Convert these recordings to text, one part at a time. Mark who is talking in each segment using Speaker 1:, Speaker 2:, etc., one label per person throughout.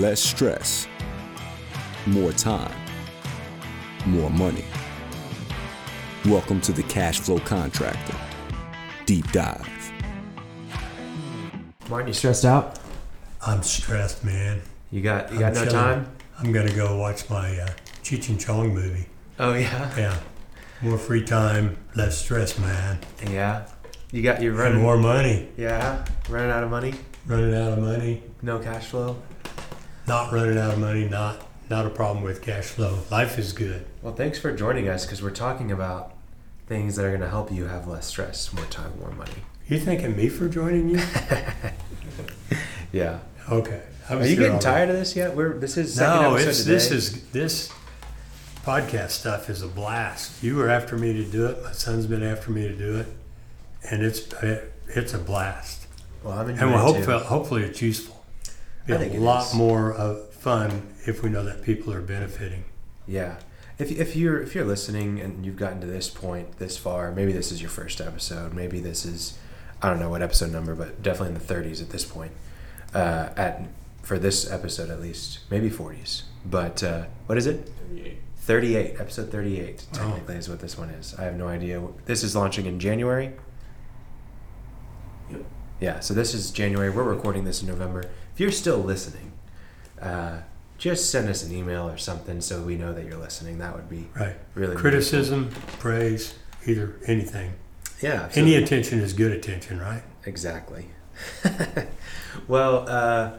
Speaker 1: less stress, more time, more money. Welcome to the Cash Flow Contractor Deep Dive.
Speaker 2: Martin, you stressed out?
Speaker 3: I'm stressed, man.
Speaker 2: You got you got
Speaker 3: I'm
Speaker 2: no
Speaker 3: chilling.
Speaker 2: time?
Speaker 3: I'm gonna go watch my uh, Cheech and Chong movie.
Speaker 2: Oh yeah,
Speaker 3: Yeah, more free time, less stress, man,
Speaker 2: yeah. You got you're
Speaker 3: and
Speaker 2: running.
Speaker 3: more money.
Speaker 2: Yeah, running out of money.
Speaker 3: Running out of money,
Speaker 2: No cash flow.
Speaker 3: Not running out of money, not not a problem with cash flow. Life is good.
Speaker 2: Well, thanks for joining us because we're talking about things that are going to help you have less stress, more time, more money.
Speaker 3: You thanking me for joining you?
Speaker 2: Yeah.
Speaker 3: Okay.
Speaker 2: Are you getting tired of this yet? We're this is second
Speaker 3: No,
Speaker 2: episode
Speaker 3: it's
Speaker 2: today.
Speaker 3: this is this podcast stuff is a blast. You were after me to do it. My son's been after me to do it, and it's it's a blast.
Speaker 2: well, I'm
Speaker 3: And we'll
Speaker 2: it
Speaker 3: hopefully, hopefully it's useful. Be
Speaker 2: I
Speaker 3: a
Speaker 2: think it
Speaker 3: lot
Speaker 2: is.
Speaker 3: more of fun if we know that people are benefiting.
Speaker 2: Yeah. If, if you're if you're listening and you've gotten to this point this far, maybe this is your first episode. Maybe this is I don't know what episode number, but definitely in the 30s at this point. Uh, at for this episode at least, maybe 40s. But uh, what is it? 38. 38. Episode 38
Speaker 3: Oh.
Speaker 2: technically is what this one is. I have no idea. This is launching in January.
Speaker 4: Yep.
Speaker 2: Yeah, so this is January. We're recording this in November. If you're still listening, uh, just send us an email or something so we know that you're listening. That would be
Speaker 3: Right.
Speaker 2: really
Speaker 3: Criticism, praise, either anything.
Speaker 2: Yeah, so-
Speaker 3: Any attention is good attention, right?
Speaker 2: exactly. well, uh,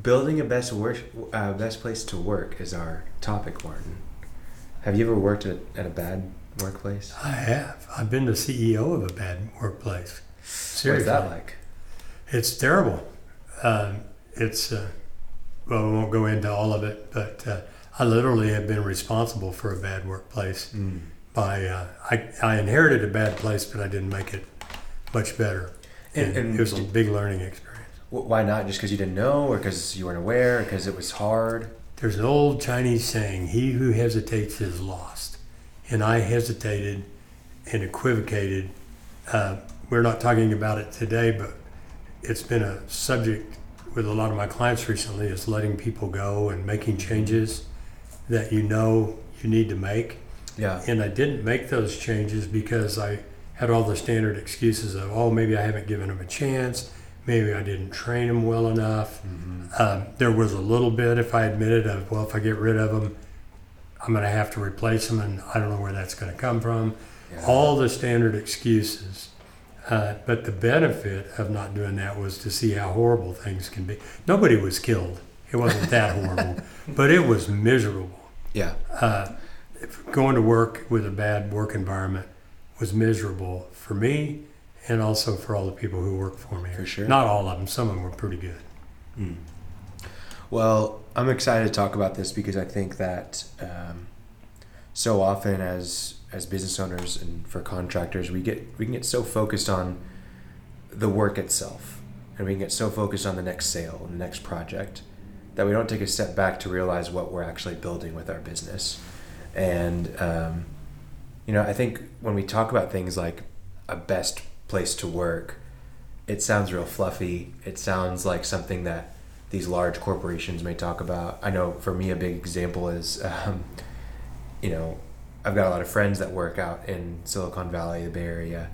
Speaker 2: building a best work, uh, best place to work is our topic, Martin. Have you ever worked at, at a bad workplace?
Speaker 3: I have. I've been the CEO of a bad workplace.
Speaker 2: What
Speaker 3: Seriously.
Speaker 2: is that like?
Speaker 3: It's terrible. Um, it's, uh, well, we won't go into all of it, but uh, I literally have been responsible for a bad workplace.
Speaker 2: Mm.
Speaker 3: By uh, I, I inherited a bad place, but I didn't make it much better.
Speaker 2: And-
Speaker 3: And,
Speaker 2: and
Speaker 3: it was a big learning experience.
Speaker 2: Why not? Just because you didn't know, or because you weren't aware, or because it was hard?
Speaker 3: There's an old Chinese saying, "He who hesitates is lost," and I hesitated and equivocated. Uh, we're not talking about it today, but it's been a subject with a lot of my clients recently. Is letting people go and making changes that you know you need to make.
Speaker 2: Yeah.
Speaker 3: And I didn't make those changes because I had all the standard excuses of, oh, maybe I haven't given them a chance. Maybe I didn't train them well enough. Um, there was a little bit, if I admitted, of, well, if I get rid of them, I'm going to have to replace them, and I don't know where that's going to come from.
Speaker 2: Yeah.
Speaker 3: All the standard excuses. Uh, but the benefit of not doing that was to see how horrible things can be. Nobody was killed. It wasn't that horrible, but it was miserable
Speaker 2: Yeah.
Speaker 3: uh, going to work with a bad work environment was miserable for me and also for all the people who work for me.
Speaker 2: For sure.
Speaker 3: Not all of them. Some of them were pretty good.
Speaker 2: Mm. Well, I'm excited to talk about this because I think that um, so often as as business owners and for contractors, we get we can get so focused on the work itself, and we can get so focused on the next sale and the next project that we don't take a step back to realize what we're actually building with our business. And um, you know, I think when we talk about things like a best place to work, it sounds real fluffy. It sounds like something that these large corporations may talk about. I know for me, a big example is, um, you know, I've got a lot of friends that work out in Silicon Valley, the Bay Area,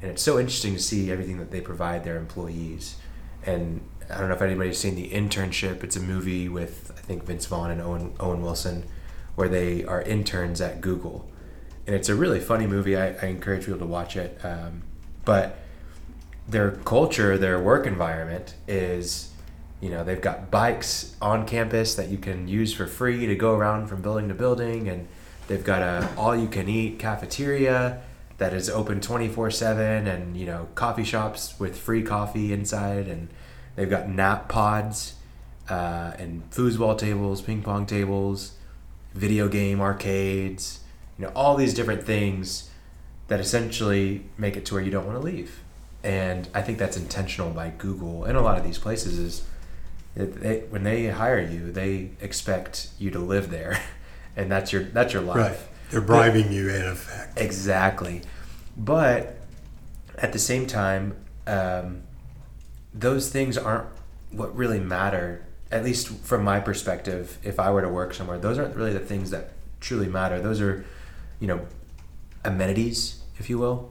Speaker 2: and it's so interesting to see everything that they provide their employees. And I don't know if anybody's seen the internship. It's a movie with I think Vince Vaughn and Owen Owen Wilson, where they are interns at Google, and it's a really funny movie. I, I encourage people to watch it. Um, but their culture, their work environment is, you know, they've got bikes on campus that you can use for free to go around from building to building, and they've got a all-you-can-eat cafeteria that is open 24/7, and you know, coffee shops with free coffee inside, and they've got nap pods, uh, and foosball tables, ping pong tables, video game arcades, you know, all these different things that essentially make it to where you don't want to leave. And I think that's intentional by Google and a lot of these places is that they, when they hire you, they expect you to live there, and that's your that's your life.
Speaker 3: Right. They're bribing you in effect.
Speaker 2: Exactly. But at the same time, um, those things aren't what really matter at least from my perspective, if I were to work somewhere, those aren't really the things that truly matter. Those are, you know, amenities, if you will.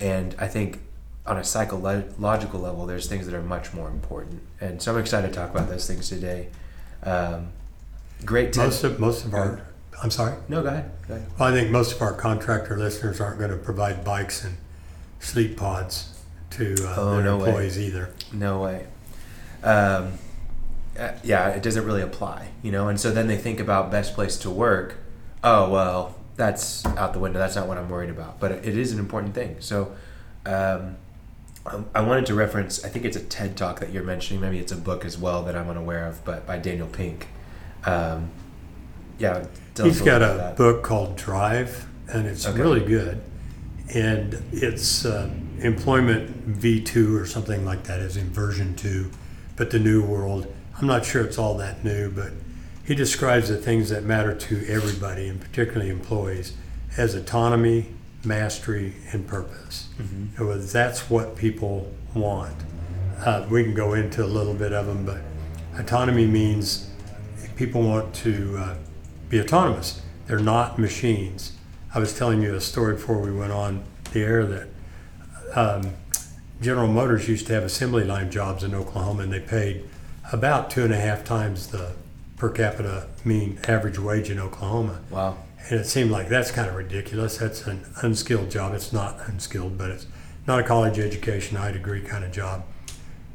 Speaker 2: And I think on a psychological level, there's things that are much more important. And so I'm excited to talk about those things today. Um, great.
Speaker 3: T- most of most of our. I'm sorry.
Speaker 2: No, go ahead. Go ahead.
Speaker 3: Well, I think most of our contractor listeners aren't going to provide bikes and sleep pods to uh, oh, their no employees
Speaker 2: way.
Speaker 3: either.
Speaker 2: No way. Um, uh, yeah, it doesn't really apply, you know. And so then they think about best place to work. Oh well, that's out the window. That's not what I'm worried about. But it is an important thing. So. Um, I wanted to reference. I think it's a TED talk that you're mentioning. Maybe it's a book as well that I'm unaware of, but by Daniel Pink. Um, yeah,
Speaker 3: he's got a book called Drive, and it's okay. really good. And it's uh, employment V2 or something like that, is in version two, but the new world. I'm not sure it's all that new, but he describes the things that matter to everybody, and particularly employees, as autonomy, mastery, and purpose. Mm-hmm. that's what people want. Uh, we can go into a little bit of them, but autonomy means people want to uh, be autonomous. They're not machines. I was telling you a story before we went on the air that um, General Motors used to have assembly line jobs in Oklahoma, and they paid about two and a half times the per capita mean average wage in Oklahoma.
Speaker 2: Wow.
Speaker 3: And it seemed like that's kind of ridiculous. That's an unskilled job. It's not unskilled, but it's not a college education, high degree kind of job.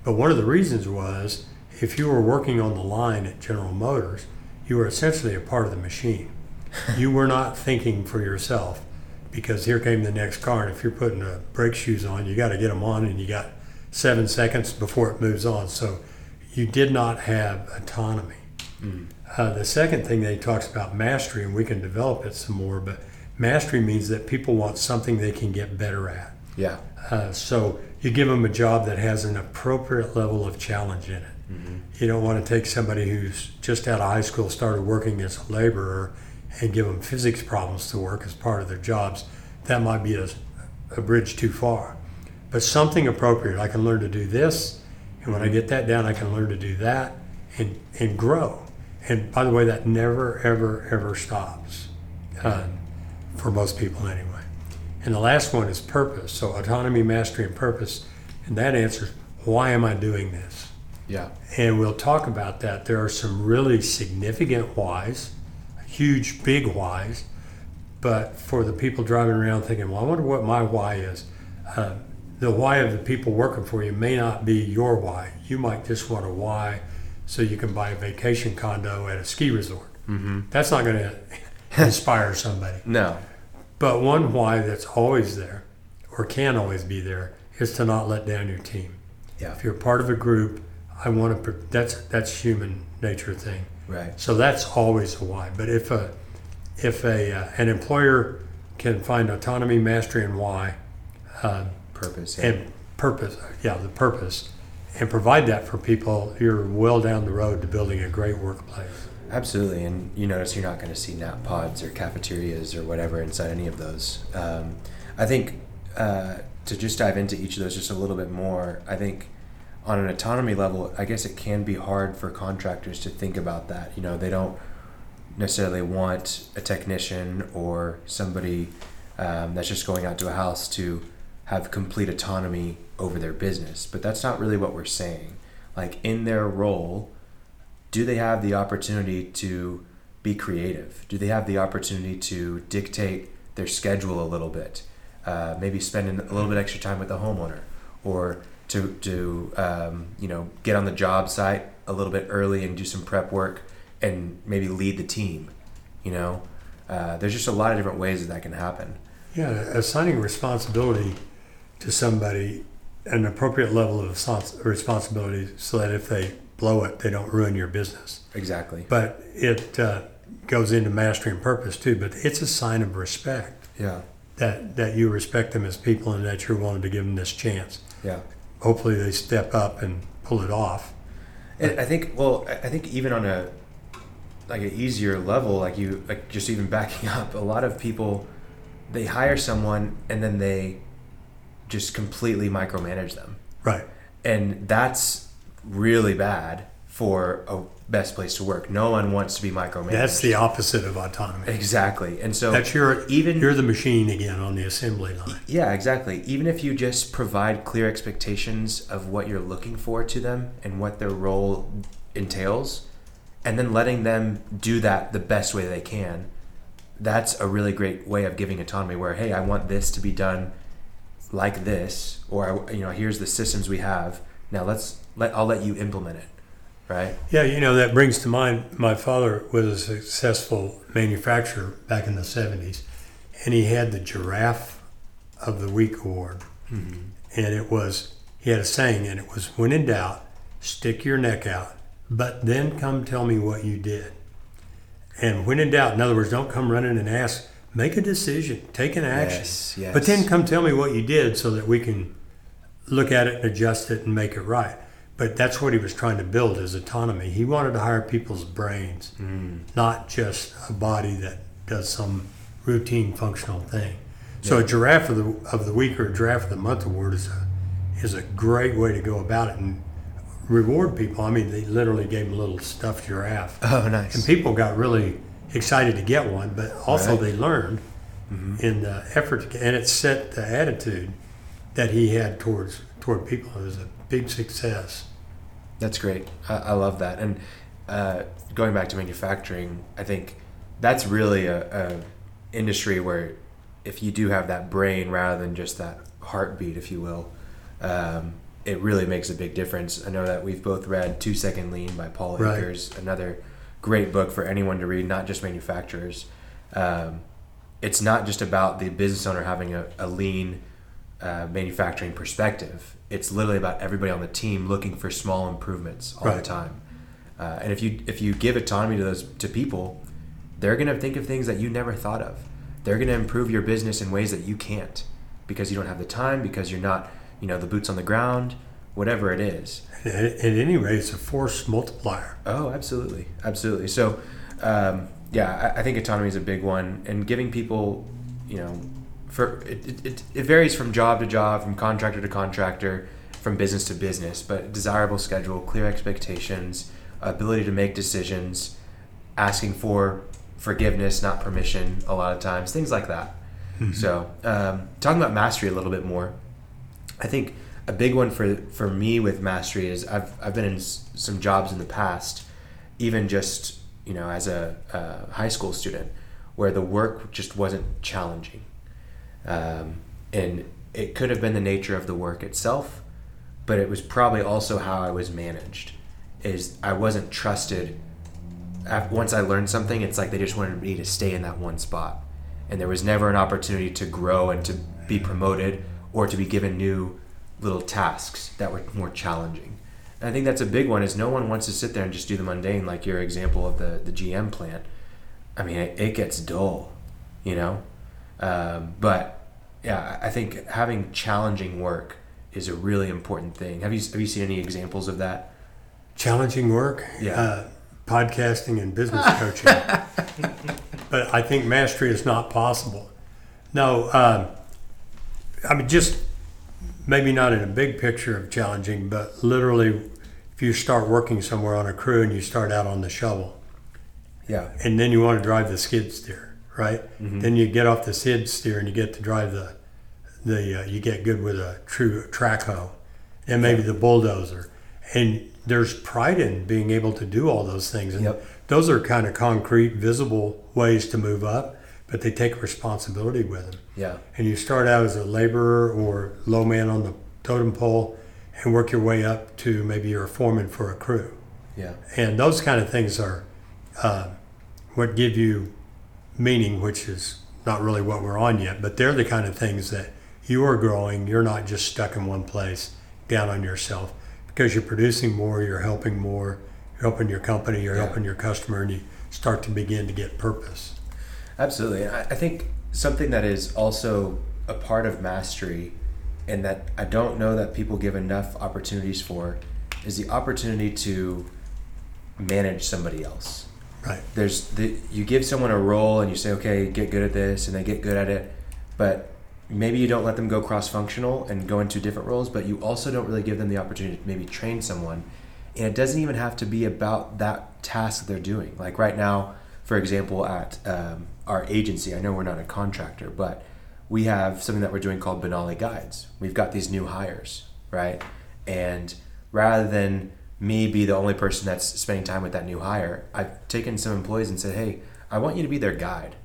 Speaker 3: But one of the reasons was if you were working on the line at General Motors, you were essentially a part of the machine. you were not thinking for yourself because here came the next car. And if you're putting the brake shoes on, you got to get them on and you got seven seconds before it moves on. So you did not have autonomy. Mm. Uh, the second thing that he talks about mastery, and we can develop it some more, but mastery means that people want something they can get better at.
Speaker 2: Yeah.
Speaker 3: Uh, so you give them a job that has an appropriate level of challenge in it. Mm-hmm. You don't want to take somebody who's just out of high school, started working as a laborer, and give them physics problems to work as part of their jobs. That might be a, a bridge too far. But something appropriate. I can learn to do this, and when I get that down, I can learn to do that and, and grow. And by the way, that never, ever, ever stops uh, for most people anyway. And the last one is purpose. So autonomy, mastery, and purpose. And that answers why am I doing this?
Speaker 2: Yeah.
Speaker 3: And we'll talk about that. There are some really significant whys, huge, big whys. But for the people driving around thinking, well, I wonder what my why is. Uh, the why of the people working for you may not be your why. You might just want a why so you can buy a vacation condo at a ski resort. Mm-hmm. That's not going to inspire somebody.
Speaker 2: No.
Speaker 3: But one why that's always there, or can always be there, is to not let down your team.
Speaker 2: Yeah.
Speaker 3: If you're part of a group, I want to. That's that's human nature thing.
Speaker 2: Right.
Speaker 3: So that's always a why. But if a if a uh, an employer can find autonomy, mastery, and why,
Speaker 2: uh, purpose,
Speaker 3: yeah. and purpose, yeah, the purpose, and provide that for people, you're well down the road to building a great workplace.
Speaker 2: Absolutely, and you notice you're not going to see nap pods or cafeterias or whatever inside any of those. Um, I think uh, to just dive into each of those just a little bit more, I think on an autonomy level, I guess it can be hard for contractors to think about that. You know, they don't necessarily want a technician or somebody um, that's just going out to a house to have complete autonomy over their business. But that's not really what we're saying. Like in their role, do they have the opportunity to be creative? Do they have the opportunity to dictate their schedule a little bit? Uh, maybe spending a little bit extra time with the homeowner, or to to um, you know get on the job site a little bit early and do some prep work and maybe lead the team. You know, uh, there's just a lot of different ways that that can happen.
Speaker 3: Yeah, assigning responsibility to somebody an appropriate level of responsibility so that if they blow it, they don't ruin your business.
Speaker 2: Exactly.
Speaker 3: But it uh, goes into mastery and purpose too. But it's a sign of respect.
Speaker 2: Yeah.
Speaker 3: That that you respect them as people and that you're willing to give them this chance.
Speaker 2: Yeah.
Speaker 3: Hopefully they step up and pull it off.
Speaker 2: And I think well, I think even on a like an easier level, like you like just even backing up, a lot of people they hire someone and then they just completely micromanage them.
Speaker 3: Right.
Speaker 2: And that's really bad for a best place to work. No one wants to be micromanaged.
Speaker 3: That's the opposite of autonomy.
Speaker 2: exactly. And so
Speaker 3: That's your
Speaker 2: even
Speaker 3: you're the machine again on the assembly line.
Speaker 2: Yeah, exactly. Even if you just provide clear expectations of what you're looking for to them and what their role entails, and then letting them do that the best way they can, that's a really great way of giving autonomy. Where hey, I want this to be done like this, or you know, here's the systems we have. Now let's let I'll let you implement it, right?
Speaker 3: Yeah, you know that brings to mind my father was a successful manufacturer back in the '70s, and he had the Giraffe of the Week award, mm-hmm. and it was he had a saying, and it was when in doubt, stick your neck out, but then come tell me what you did. And when in doubt, in other words, don't come running and ask. Make a decision, take an action,
Speaker 2: Yes, yes.
Speaker 3: but then come tell me what you did so that we can look at it and adjust it and make it right. But that's what he was trying to build his autonomy. He wanted to hire people's brains, mm. not just a body that does some routine functional thing. So a giraffe of the of the week or a giraffe of the month award is a is a great way to go about it and reward people. I mean, they literally gave him a little stuffed giraffe,
Speaker 2: Oh, nice.
Speaker 3: and people got really excited to get one. But also
Speaker 2: Right.
Speaker 3: they learned mm-hmm. in the effort, to, get- and it set the attitude that he had towards toward people. Was a big success.
Speaker 2: That's great. I, I love that. And uh, going back to manufacturing, I think that's really a, a industry where if you do have that brain rather than just that heartbeat, if you will, um, it really makes a big difference. I know that we've both read Two Second Lean by Paul
Speaker 3: Right.
Speaker 2: Akers, another great book for anyone to read, not just manufacturers. Um, it's not just about the business owner having a, a lean uh, manufacturing perspective. It's literally about everybody on the team looking for small improvements all the time. Uh, and if you if you give autonomy to those to people, they're gonna think of things that you never thought of. They're gonna improve your business in ways that you can't because you don't have the time, because you're not you know the boots on the ground, whatever it is.
Speaker 3: At, at any rate, it's a force multiplier.
Speaker 2: Oh, absolutely, absolutely. So, um, yeah, I, I think autonomy is a big one, and giving people, you know, for it, it, it, it varies from job to job, from contractor to contractor, from business to business. But desirable schedule, clear expectations, ability to make decisions, asking for forgiveness, not permission. A lot of times, things like that. So, um, talking about mastery a little bit more. I think a big one for for me with mastery is I've I've been in s- some jobs in the past, even just you know as a, a high school student, where the work just wasn't challenging, um, and it could have been the nature of the work itself, but it was probably also how I was managed. Is I wasn't trusted. Once I learned something, it's like they just wanted me to stay in that one spot, and there was never an opportunity to grow and to be promoted or to be given new little tasks that were more challenging. And I think that's a big one. Is no one wants to sit there and just do the mundane, like your example of the the GM plant. I mean, it, it gets dull, you know. Um, but yeah, I think having challenging work is a really important thing. Have you have you seen any examples of that?
Speaker 3: Challenging work,
Speaker 2: Yeah.
Speaker 3: uh, podcasting, and business coaching. but I think mastery is not possible. No, um, I mean, just maybe not in a big picture of challenging, but literally, if you start working somewhere on a crew and you start out on the shovel,
Speaker 2: Yeah.
Speaker 3: and then you want to drive the skid steer, right? Then you get off the skid steer and you get to drive the the uh, you get good with a true track hoe, and maybe the bulldozer, and there's pride in being able to do all those things, and
Speaker 2: Yep.
Speaker 3: those are kind of concrete, visible ways to move up, but they take responsibility with them.
Speaker 2: Yeah.
Speaker 3: And you start out as a laborer or low man on the totem pole, and work your way up to maybe you're a foreman for a crew
Speaker 2: Yeah.
Speaker 3: and those kind of things are uh, what give you meaning, which is not really what we're on yet, but they're the kind of things that you are growing. You're not just stuck in one place, down on yourself, because you're producing more, you're helping more, you're helping your company, you're
Speaker 2: Yeah.
Speaker 3: helping your customer, and you start to begin to get purpose.
Speaker 2: Absolutely. And I, I think something that is also a part of mastery and that I don't know that people give enough opportunities for is the opportunity to manage somebody else.
Speaker 3: Right.
Speaker 2: There's the you give someone a role and you say, okay, get good at this, and they get good at it, but maybe you don't let them go cross functional and go into different roles, but you also don't really give them the opportunity to maybe train someone and it doesn't even have to be about that task they're doing. Like right now, for example, at um, our agency, I know we're not a contractor, but we have something that we're doing called Benali Guides. We've got these new hires, right? And rather than me be the only person that's spending time with that new hire, I've taken some employees and said, hey, I want you to be their guide.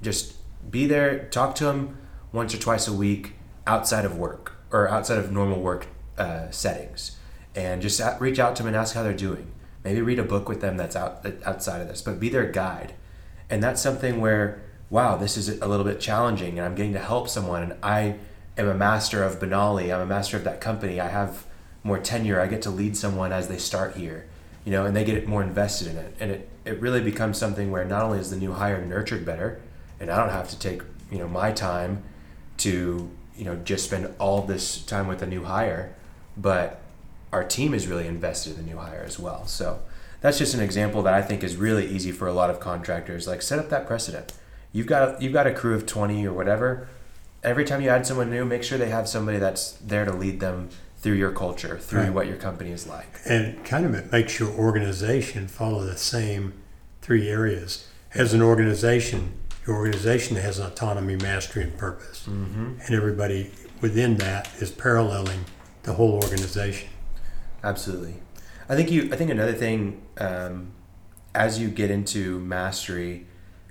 Speaker 2: Just be there, talk to them once or twice a week outside of work or outside of normal work uh, settings, and just reach out to them and ask how they're doing. Maybe read a book with them that's out outside of this, but be their guide. And that's something where, wow, this is a little bit challenging, and I'm getting to help someone, and I am a master of Benali. I'm a master of that company. I have more tenure. I get to lead someone as they start here, you know, and they get more invested in it, and it it really becomes something where not only is the new hire nurtured better, and I don't have to take you know my time to you know just spend all this time with a new hire, but our team is really invested in the new hire as well. So that's just an example that I think is really easy for a lot of contractors. Like set up that precedent. You've got you've got a crew of twenty or whatever. Every time you add someone new, make sure they have somebody that's there to lead them through your culture, through right. what your company is like.
Speaker 3: And kind of it makes your organization follow the same three areas. As an organization, your organization has autonomy, mastery, and purpose. Mm-hmm. And everybody within that is paralleling the whole organization.
Speaker 2: Absolutely. I think you. I think another thing, um, as you get into mastery,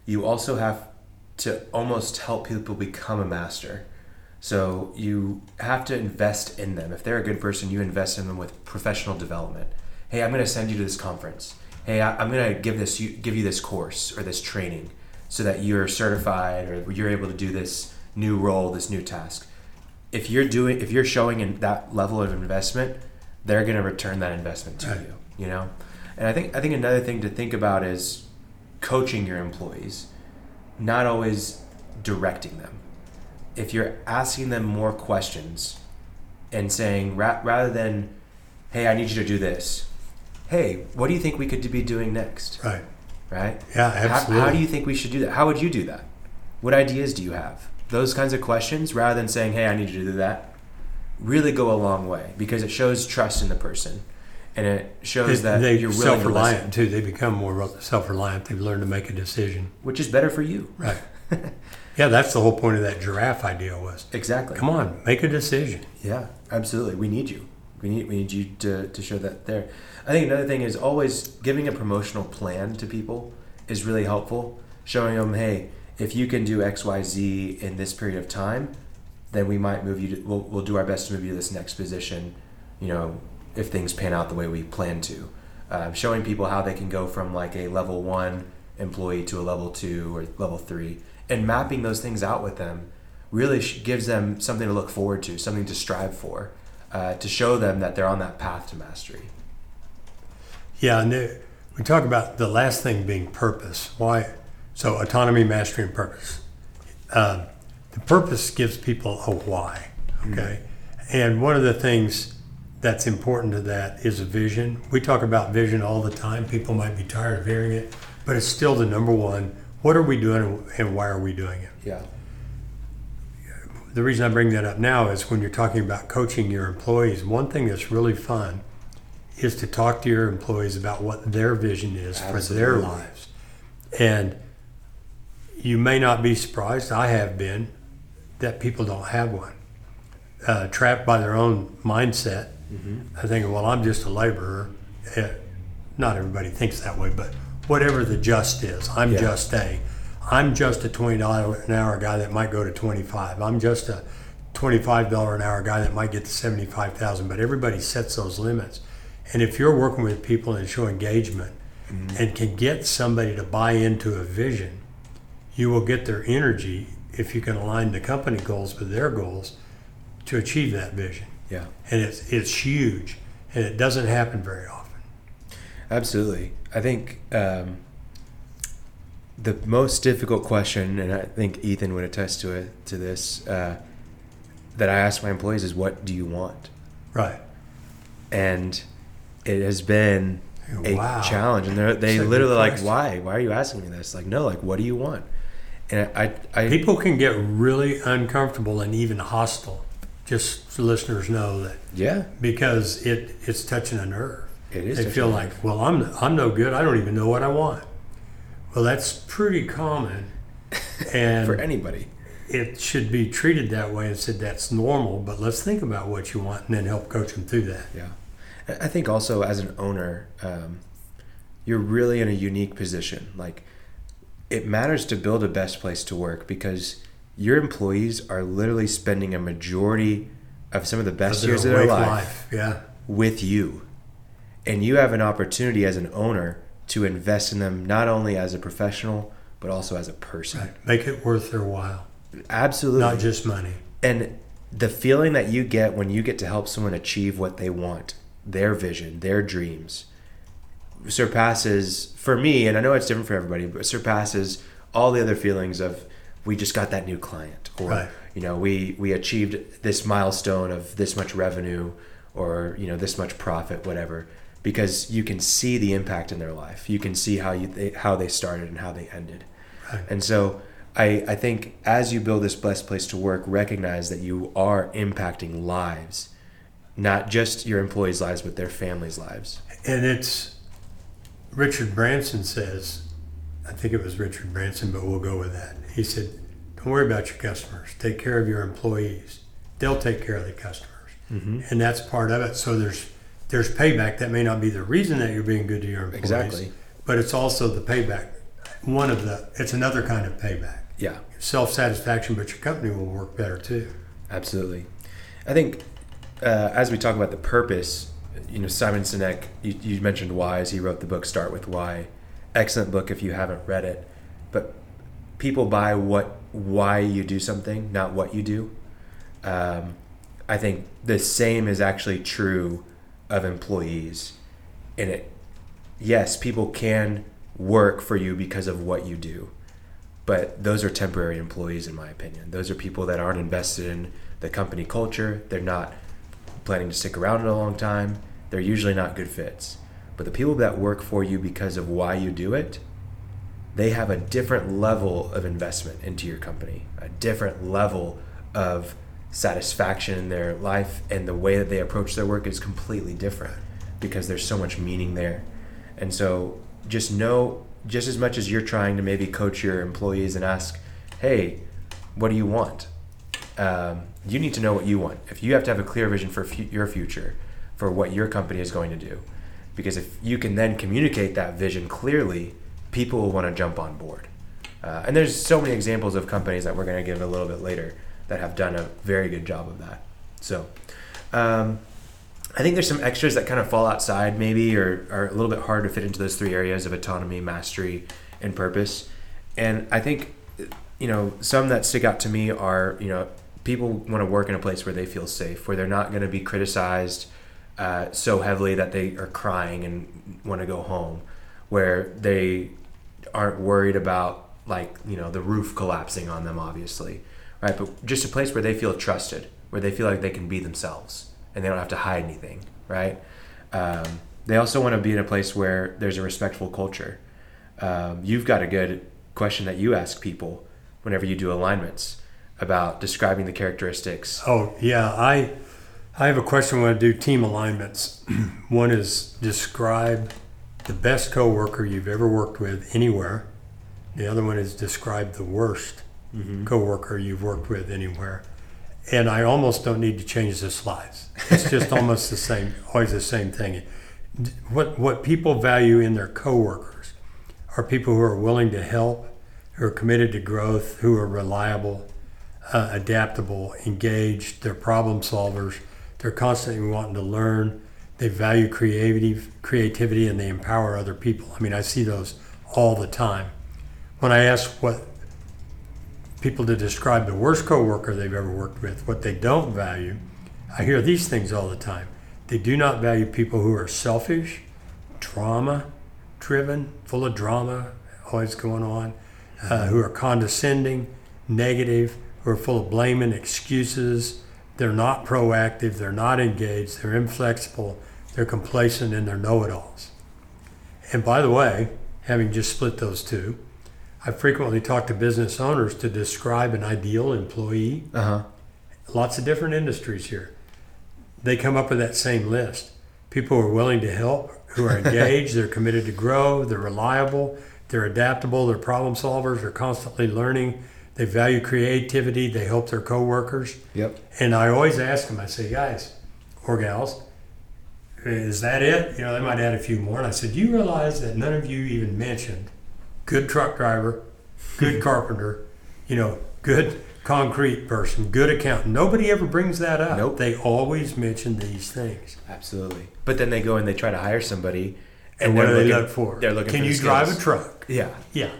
Speaker 2: you also have to almost help people become a master. So you have to invest in them. If they're a good person, you invest in them with professional development. Hey, I'm going to send you to this conference. Hey, I, am going to give this you, give you this course or this training so that you're certified or you're able to do this new role, this new task. If you're doing, if you're showing in that level of investment, they're going to return that investment to right. you. You know, and I think I think another thing to think about is coaching your employees, not always directing them if you're asking them more questions and saying ra- rather than hey i need you to do this hey what do you think we could be doing next?
Speaker 3: Right.
Speaker 2: Right?
Speaker 3: Yeah absolutely
Speaker 2: how, how do you think we should do that? How would you do that? What ideas do you have? Those kinds of questions rather than saying hey i need you to do that really go a long way because it shows trust in the person and it shows that
Speaker 3: they
Speaker 2: you're
Speaker 3: self-reliant to too. They become more self-reliant. They've learned to make a decision.
Speaker 2: Which is better for you.
Speaker 3: Right Yeah, that's the whole point of that giraffe idea was.
Speaker 2: Exactly.
Speaker 3: Come on, make a decision.
Speaker 2: Yeah, absolutely. We need you. We need we need you to, to show that there. I think another thing is always giving a promotional plan to people is really helpful. Showing them, hey, if you can do X, Y, Z in this period of time, then we might move you. To, we'll we'll do our best to move you to this next position. You know, if things pan out the way we plan to. Uh, showing people how they can go from like a level one employee to a level two or level three and mapping those things out with them really gives them something to look forward to, something to strive for, uh, to show them that they're on that path to mastery.
Speaker 3: Yeah, and we talk about the last thing being purpose. Why? So autonomy, mastery, and purpose. Um, the purpose gives people a why. Okay, mm-hmm. and one of the things that's important to that is a vision. We talk about vision all the time. People might be tired of hearing it, but it's still the number one what are we doing and why are we doing it?
Speaker 2: Yeah.
Speaker 3: The reason I bring that up now is when you're talking about coaching your employees, one thing that's really fun is to talk to your employees about what their vision is Absolutely. for their lives. And you may not be surprised, I have been, that people don't have one. Uh, trapped by their own mindset. Mm-hmm. I think, well, I'm just a laborer. Uh, not everybody thinks that way, but whatever the just is. I'm yeah. just a, I'm just a twenty dollar an hour guy that might go to twenty five. I'm just a twenty five dollar an hour guy that might get to seventy five thousand. But everybody sets those limits, and if you're working with people and show engagement, mm-hmm. and can get somebody to buy into a vision, you will get their energy if you can align the company goals with their goals to achieve that vision.
Speaker 2: Yeah,
Speaker 3: and it's it's huge, and it doesn't happen very often.
Speaker 2: Absolutely. I think um, the most difficult question, and I think Ethan would attest to it to this, uh, that I ask my employees is, "What do you want?"
Speaker 3: Right.
Speaker 2: And it has been a wow. challenge, and they're, they literally like, "Why? Why are you asking me this?" Like, no, like, what do you want? And I, I
Speaker 3: people can get really uncomfortable and even hostile. Just so listeners know that.
Speaker 2: Yeah.
Speaker 3: Because it it's touching a nerve
Speaker 2: It is.
Speaker 3: They feel like, well, I'm I'm no good. I don't even know what I want. Well, that's pretty common, and
Speaker 2: for anybody.
Speaker 3: it should be treated that way and said that's normal. But let's think about what you want and then help coach them through that.
Speaker 2: Yeah. I think also as an owner, um, you're really in a unique position. Like, it matters to build a best place to work because your employees are literally spending a majority of some of the best years of their
Speaker 3: way
Speaker 2: life
Speaker 3: Yeah.
Speaker 2: with you. And you have an opportunity as an owner to invest in them not only as a professional, but also as a person.
Speaker 3: Right. Make it worth their while,
Speaker 2: Absolutely.
Speaker 3: not just money.
Speaker 2: And the feeling that you get when you get to help someone achieve what they want, their vision, their dreams, surpasses, for me, and I know it's different for everybody, but surpasses all the other feelings of we just got that new client or
Speaker 3: Right.
Speaker 2: you know we we achieved this milestone of this much revenue or you know this much profit whatever because you can see the impact in their life you can see how you they, how they started and how they ended
Speaker 3: Right.
Speaker 2: and so I, I think as you build this best place to work, recognize that you are impacting lives, not just your employees' lives, but their families' lives.
Speaker 3: And it's Richard Branson says, I think it was Richard Branson, but we'll go with that. He said, Don't worry about your customers. Take care of your employees. They'll take care of the customers. Mm-hmm. And that's part of it. So there's there's payback. That may not be the reason that you're being good to your employees.
Speaker 2: Exactly.
Speaker 3: But it's also the payback. One of the it's another kind of payback.
Speaker 2: Yeah,
Speaker 3: Self satisfaction, but your company will work better too.
Speaker 2: absolutely. I think uh, as we talk about the purpose, you know, Simon Sinek, you, you mentioned whys. He wrote the book Start with Why. Excellent book if you haven't read it. But people buy what why you do something, not what you do. Um, I think the same is actually true of employees. And it, yes, people can work for you because of what you do, but those are temporary employees, in my opinion. Those are people that aren't invested in the company culture. They're not planning to stick around in a long time. They're usually not good fits. But the people that work for you because of why you do it, they have a different level of investment into your company, a different level of satisfaction in their life, and the way that they approach their work is completely different because there's so much meaning there. And so just know, just as much as you're trying to maybe coach your employees and ask, hey, what do you want? Um, you need to know what you want. If you have to have a clear vision for fu- your future, for what your company is going to do, because if you can then communicate that vision clearly, people will want to jump on board. Uh, and there's so many examples of companies that we're going to give a little bit later that have done a very good job of that. So, um, I think there's some extras that kind of fall outside, maybe, or are a little bit hard to fit into those three areas of autonomy, mastery, and purpose. And I think, you know, some that stick out to me are, you know, people want to work in a place where they feel safe, where they're not going to be criticized uh, so heavily that they are crying and want to go home, where they aren't worried about like you know the roof collapsing on them, obviously, right? But just a place where they feel trusted, where they feel like they can be themselves and they don't have to hide anything, right? Um, they also want to be in a place where there's a respectful culture. Um, you've got a good question that you ask people whenever you do alignments about describing the characteristics.
Speaker 3: Oh yeah, I I have a question when I do team alignments. One is describe the best coworker you've ever worked with anywhere. The other one is describe the worst coworker you've worked with anywhere. And I almost don't need to change the slides. It's just almost the same, always the same thing. What what people value in their coworkers are people who are willing to help, who are committed to growth, who are reliable, uh, adaptable, engaged. They're problem solvers. They're constantly wanting to learn. They value creative creativity and they empower other people. I mean, I see those all the time. When I ask what people to describe the worst coworker they've ever worked with, what they don't value, I hear these things all the time. They do not value people who are selfish, drama driven, full of drama, always going on, uh, who are condescending, negative, who are full of blame and excuses. They're not proactive, they're not engaged, they're inflexible, they're complacent, and they're know it alls. And by the way, having just split those two, I frequently talk to business owners to describe an ideal employee.
Speaker 2: Uh huh.
Speaker 3: Lots of different industries here. They come up with that same list. people who are willing to help, who are engaged, they're committed to grow, they're reliable, they're adaptable, they're problem solvers, they're constantly learning, they value creativity, they help their coworkers.
Speaker 2: Yep.
Speaker 3: And I always ask them, I say, guys or gals, is that it? You know, they might add a few more. And I said, do you realize that none of you even mentioned good truck driver, good carpenter, you know, good concrete person, good accountant. Nobody ever brings that up.
Speaker 2: Nope.
Speaker 3: They always mention these things.
Speaker 2: Absolutely. But then they go and they try to hire somebody,
Speaker 3: And, what do they
Speaker 2: looking-
Speaker 3: look for?
Speaker 2: They're looking
Speaker 3: Can
Speaker 2: for
Speaker 3: you drive a truck?
Speaker 2: Yeah.
Speaker 3: Yeah.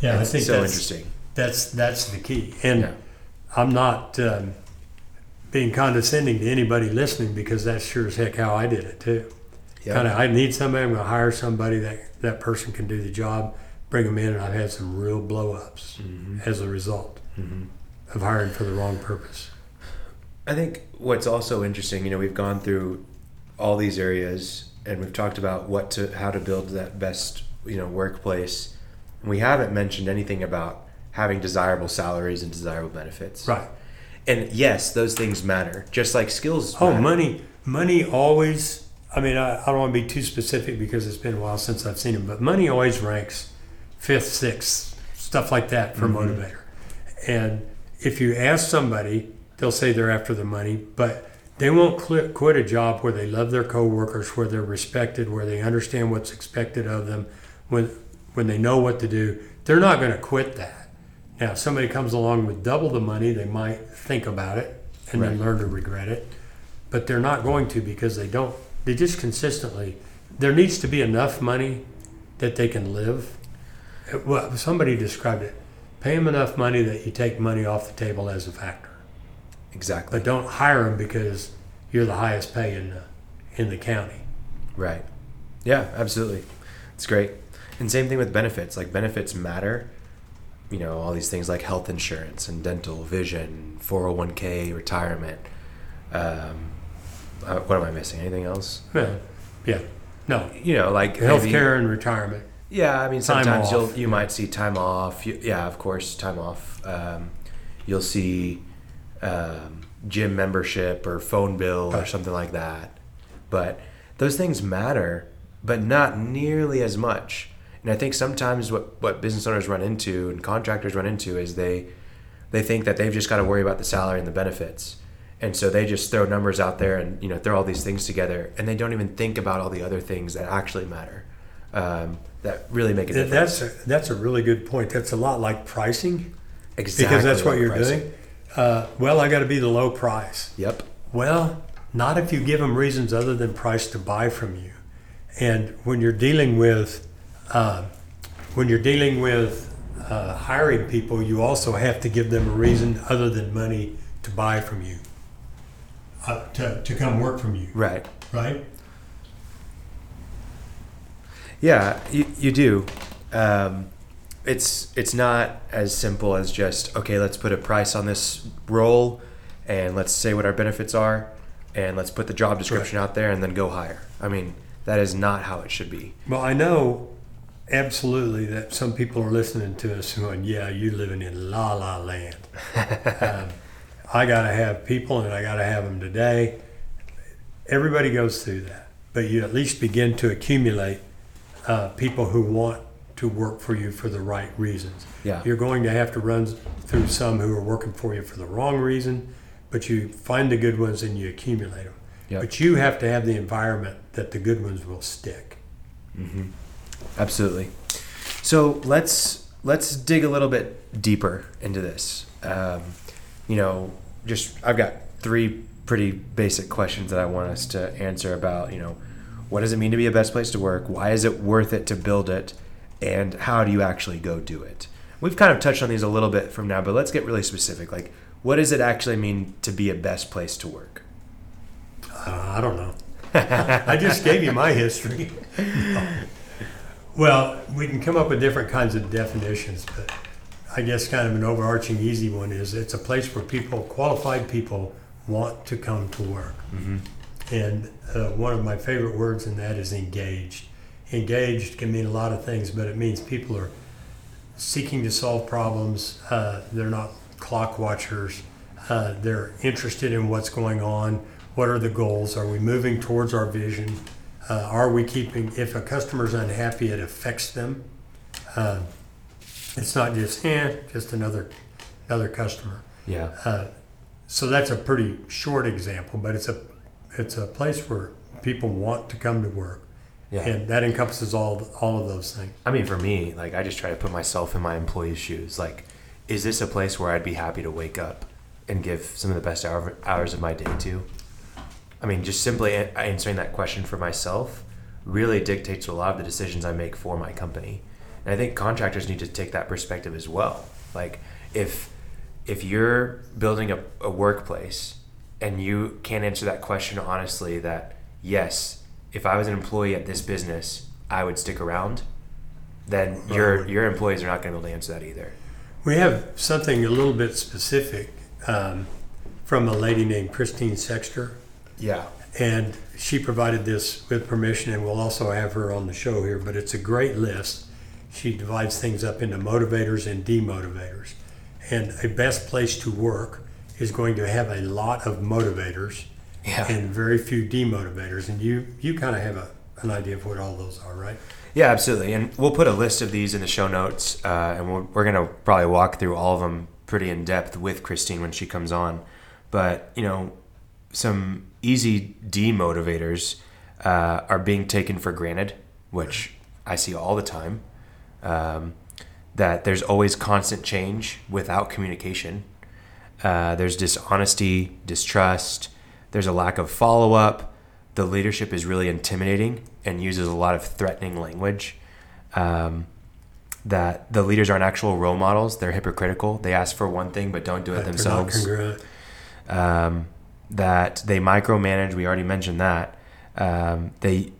Speaker 3: Yeah, I think
Speaker 2: so
Speaker 3: that's,
Speaker 2: interesting.
Speaker 3: That's that's the key. And
Speaker 2: Yeah.
Speaker 3: I'm not um, being condescending to anybody listening because that's sure as heck how I did it too.
Speaker 2: Yeah.
Speaker 3: Kind of, I need somebody. I'm going to hire somebody that that person can do the job. Bring them in, and I've had some real blow ups
Speaker 2: Mhm.
Speaker 3: as a result
Speaker 2: Mhm.
Speaker 3: of hiring for the wrong purpose.
Speaker 2: I think what's also interesting, you know, we've gone through all these areas and we've talked about what to how to build that best, you know, workplace. We haven't mentioned anything about having desirable salaries and desirable benefits.
Speaker 3: Right.
Speaker 2: And yes, those things matter, just like skills.
Speaker 3: Oh,
Speaker 2: matter.
Speaker 3: money, money always. I mean, I, I don't want to be too specific because it's been a while since I've seen him, but money always ranks fifth, sixth, stuff like that for
Speaker 2: Mhm.
Speaker 3: motivator. And if you ask somebody, they'll say they're after the money, but they won't quit, quit a job where they love their coworkers, where they're respected, where they understand what's expected of them, when when they know what to do. They're not going to quit that. Now, if somebody comes along with double the money, they might think about it and then learn to regret it. But they're not going to because they don't. They just consistently. There needs to be enough money that they can live. Uh, Well, somebody described it. Pay them enough money that you take money off the table as a factor,
Speaker 2: Exactly.
Speaker 3: but don't hire them because you're the highest pay in the in the county.
Speaker 2: Right. Yeah, absolutely. It's great. And same thing with benefits. Like benefits matter. You know, all these things like health insurance and dental, vision, 401k, retirement. Um, uh, what am I missing? Anything else?
Speaker 3: Well, yeah, no,
Speaker 2: You know, like maybe-
Speaker 3: healthcare and retirement.
Speaker 2: Yeah, I mean, sometimes you'll you might see time off. You, yeah, of course, time off. Um, you'll see um, gym membership or phone bill or something like that. But those things matter, but not nearly as much. And I think sometimes what what business owners run into and contractors run into is they they think that they've just got to worry about the salary and the benefits. And so they just throw numbers out there and you know throw all these things together, and they don't even think about all the other things that actually matter, um, that really make a
Speaker 3: Th-
Speaker 2: difference.
Speaker 3: That's a, that's a really good point. That's a lot like pricing
Speaker 2: exactly
Speaker 3: because that's what
Speaker 2: like
Speaker 3: you're
Speaker 2: pricing.
Speaker 3: doing. Uh, well, I got to be the low price.
Speaker 2: Yep.
Speaker 3: Well, not if you give them reasons other than price to buy from you. And when you're dealing with uh, when you're dealing with uh, hiring people, you also have to give them a reason other than money to buy from you, uh, to, to come work from you,
Speaker 2: Right.
Speaker 3: right?
Speaker 2: Yeah, you, you do. Um, it's it's not as simple as just okay. Let's put a price on this role, and let's say what our benefits are, and let's put the job description out there, and then go hire. I mean, that is not how it should be.
Speaker 3: Well, I know absolutely that some people are listening to us going, "Yeah, you're living in la la land." um, I got to have people, and I got to have them today. Everybody goes through that, but you at least begin to accumulate uh, people who want to work for you for the right reasons.
Speaker 2: Yeah.
Speaker 3: You're going to have to run through some who are working for you for the wrong reason, but you find the good ones and you accumulate them.
Speaker 2: Yep.
Speaker 3: But you have to have the environment that the good ones will stick. Mm-hmm.
Speaker 2: Absolutely. So let's let's dig a little bit deeper into this. Um, you know, just I've got three pretty basic questions that I want us to answer about. You know, what does it mean to be a best place to work? Why is it worth it to build it? And how do you actually go do it? We've kind of touched on these a little bit from now, but let's get really specific. Like, what does it actually mean to be a best place to work?
Speaker 3: Uh, I don't know. I just gave you my history. Well, we can come up with different kinds of definitions, but I guess kind of an overarching easy one is it's a place where people, qualified people, want to come to work. And uh, one of my favorite words in that is engaged. Engaged can mean a lot of things, but it means people are seeking to solve problems. Uh, they're not clock watchers. Uh, they're interested in what's going on. What are the goals? Are we moving towards our vision? Uh, are we keeping? If a customer's unhappy, it affects them. Uh, it's not just eh, just another another customer.
Speaker 2: Yeah.
Speaker 3: Uh, so that's a pretty short example, but it's a it's a place where people want to come to work,
Speaker 2: Yeah.
Speaker 3: and that encompasses all all of those things.
Speaker 2: I mean, for me, like I just try to put myself in my employee's shoes. Like, is this a place where I'd be happy to wake up and give some of the best hour, hours of my day to? I mean, just simply answering that question for myself really dictates a lot of the decisions I make for my company. And I think contractors need to take that perspective as well. Like, if if you're building a, a workplace and you can't answer that question honestly, that yes, if I was an employee at this business, I would stick around then your your employees are not going to be able to answer that either.
Speaker 3: We have something a little bit specific um, from a lady named Christine Sexter,
Speaker 2: Yeah.
Speaker 3: and she provided this with permission, and we'll also have her on the show here. But it's a great list. She divides things up into motivators and demotivators, and a best place to work is going to have a lot of motivators
Speaker 2: Yeah.
Speaker 3: and very few demotivators. And you you kind of have a, an idea of what all those are, right?
Speaker 2: Yeah, absolutely. And we'll put a list of these in the show notes, uh, and we're, we're going to probably walk through all of them pretty in depth with Christine when she comes on. But, you know, some easy demotivators uh, are being taken for granted, which I see all the time. Um, that there's always constant change without communication. Uh, there's dishonesty, distrust. There's a lack of follow up. The leadership is really intimidating and uses a lot of threatening language. Um, that the leaders aren't actual role models. They're hypocritical. They ask for one thing but don't do it
Speaker 3: They're
Speaker 2: themselves um, that they micromanage. We already mentioned that. Um, they,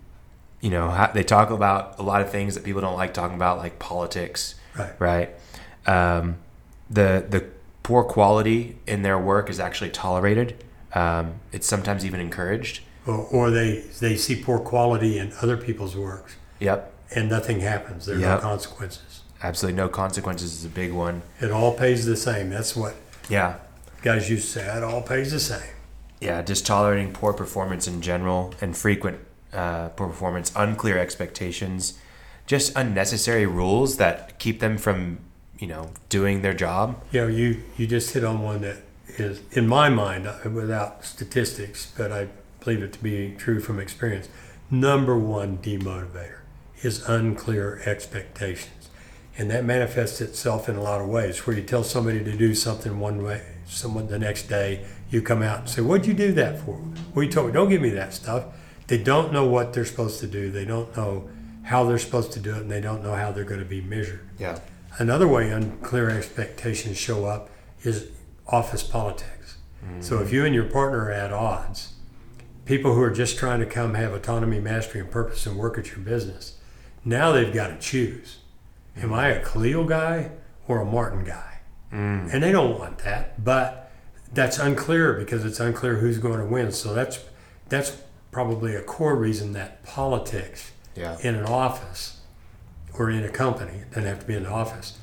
Speaker 2: you know, ha- they talk about a lot of things that people don't like talking about, like politics,
Speaker 3: Right.
Speaker 2: right? Um, the the poor quality in their work is actually tolerated. Um, it's sometimes even encouraged.
Speaker 3: Or, or they they see poor quality in other people's works,
Speaker 2: Yep,
Speaker 3: and nothing happens. There are
Speaker 2: Yep.
Speaker 3: no consequences.
Speaker 2: absolutely no consequences is a big one.
Speaker 3: It all pays the same. That's what
Speaker 2: Yeah,
Speaker 3: guys used to say. It all pays the same.
Speaker 2: yeah, just tolerating poor performance in general and frequent uh, poor performance, unclear expectations, just unnecessary rules that keep them from, you know, doing their job.
Speaker 3: You know, you you just hit on one that is, in my mind, uh, without statistics, but I believe it to be true from experience. Number one demotivator is unclear expectations, and that manifests itself in a lot of ways. Where you tell somebody to do something one way, someone the next day you come out and say, "What'd you do that for?" Well, you told me, "Don't give me that stuff." They don't know what they're supposed to do. They don't know how they're supposed to do it, and they don't know how they're going to be measured.
Speaker 2: Yeah.
Speaker 3: Another way unclear expectations show up is office politics. So if you and your partner are at odds, people who are just trying to come have autonomy, mastery, and purpose and work at your business, now they've got to choose. Am I a Khalil guy or a Martin guy? Mm. And they don't want that, but that's unclear because it's unclear who's going to win. So that's that's probably a core reason that politics
Speaker 2: Yeah.
Speaker 3: in an office or in a company, doesn't have to be in the office,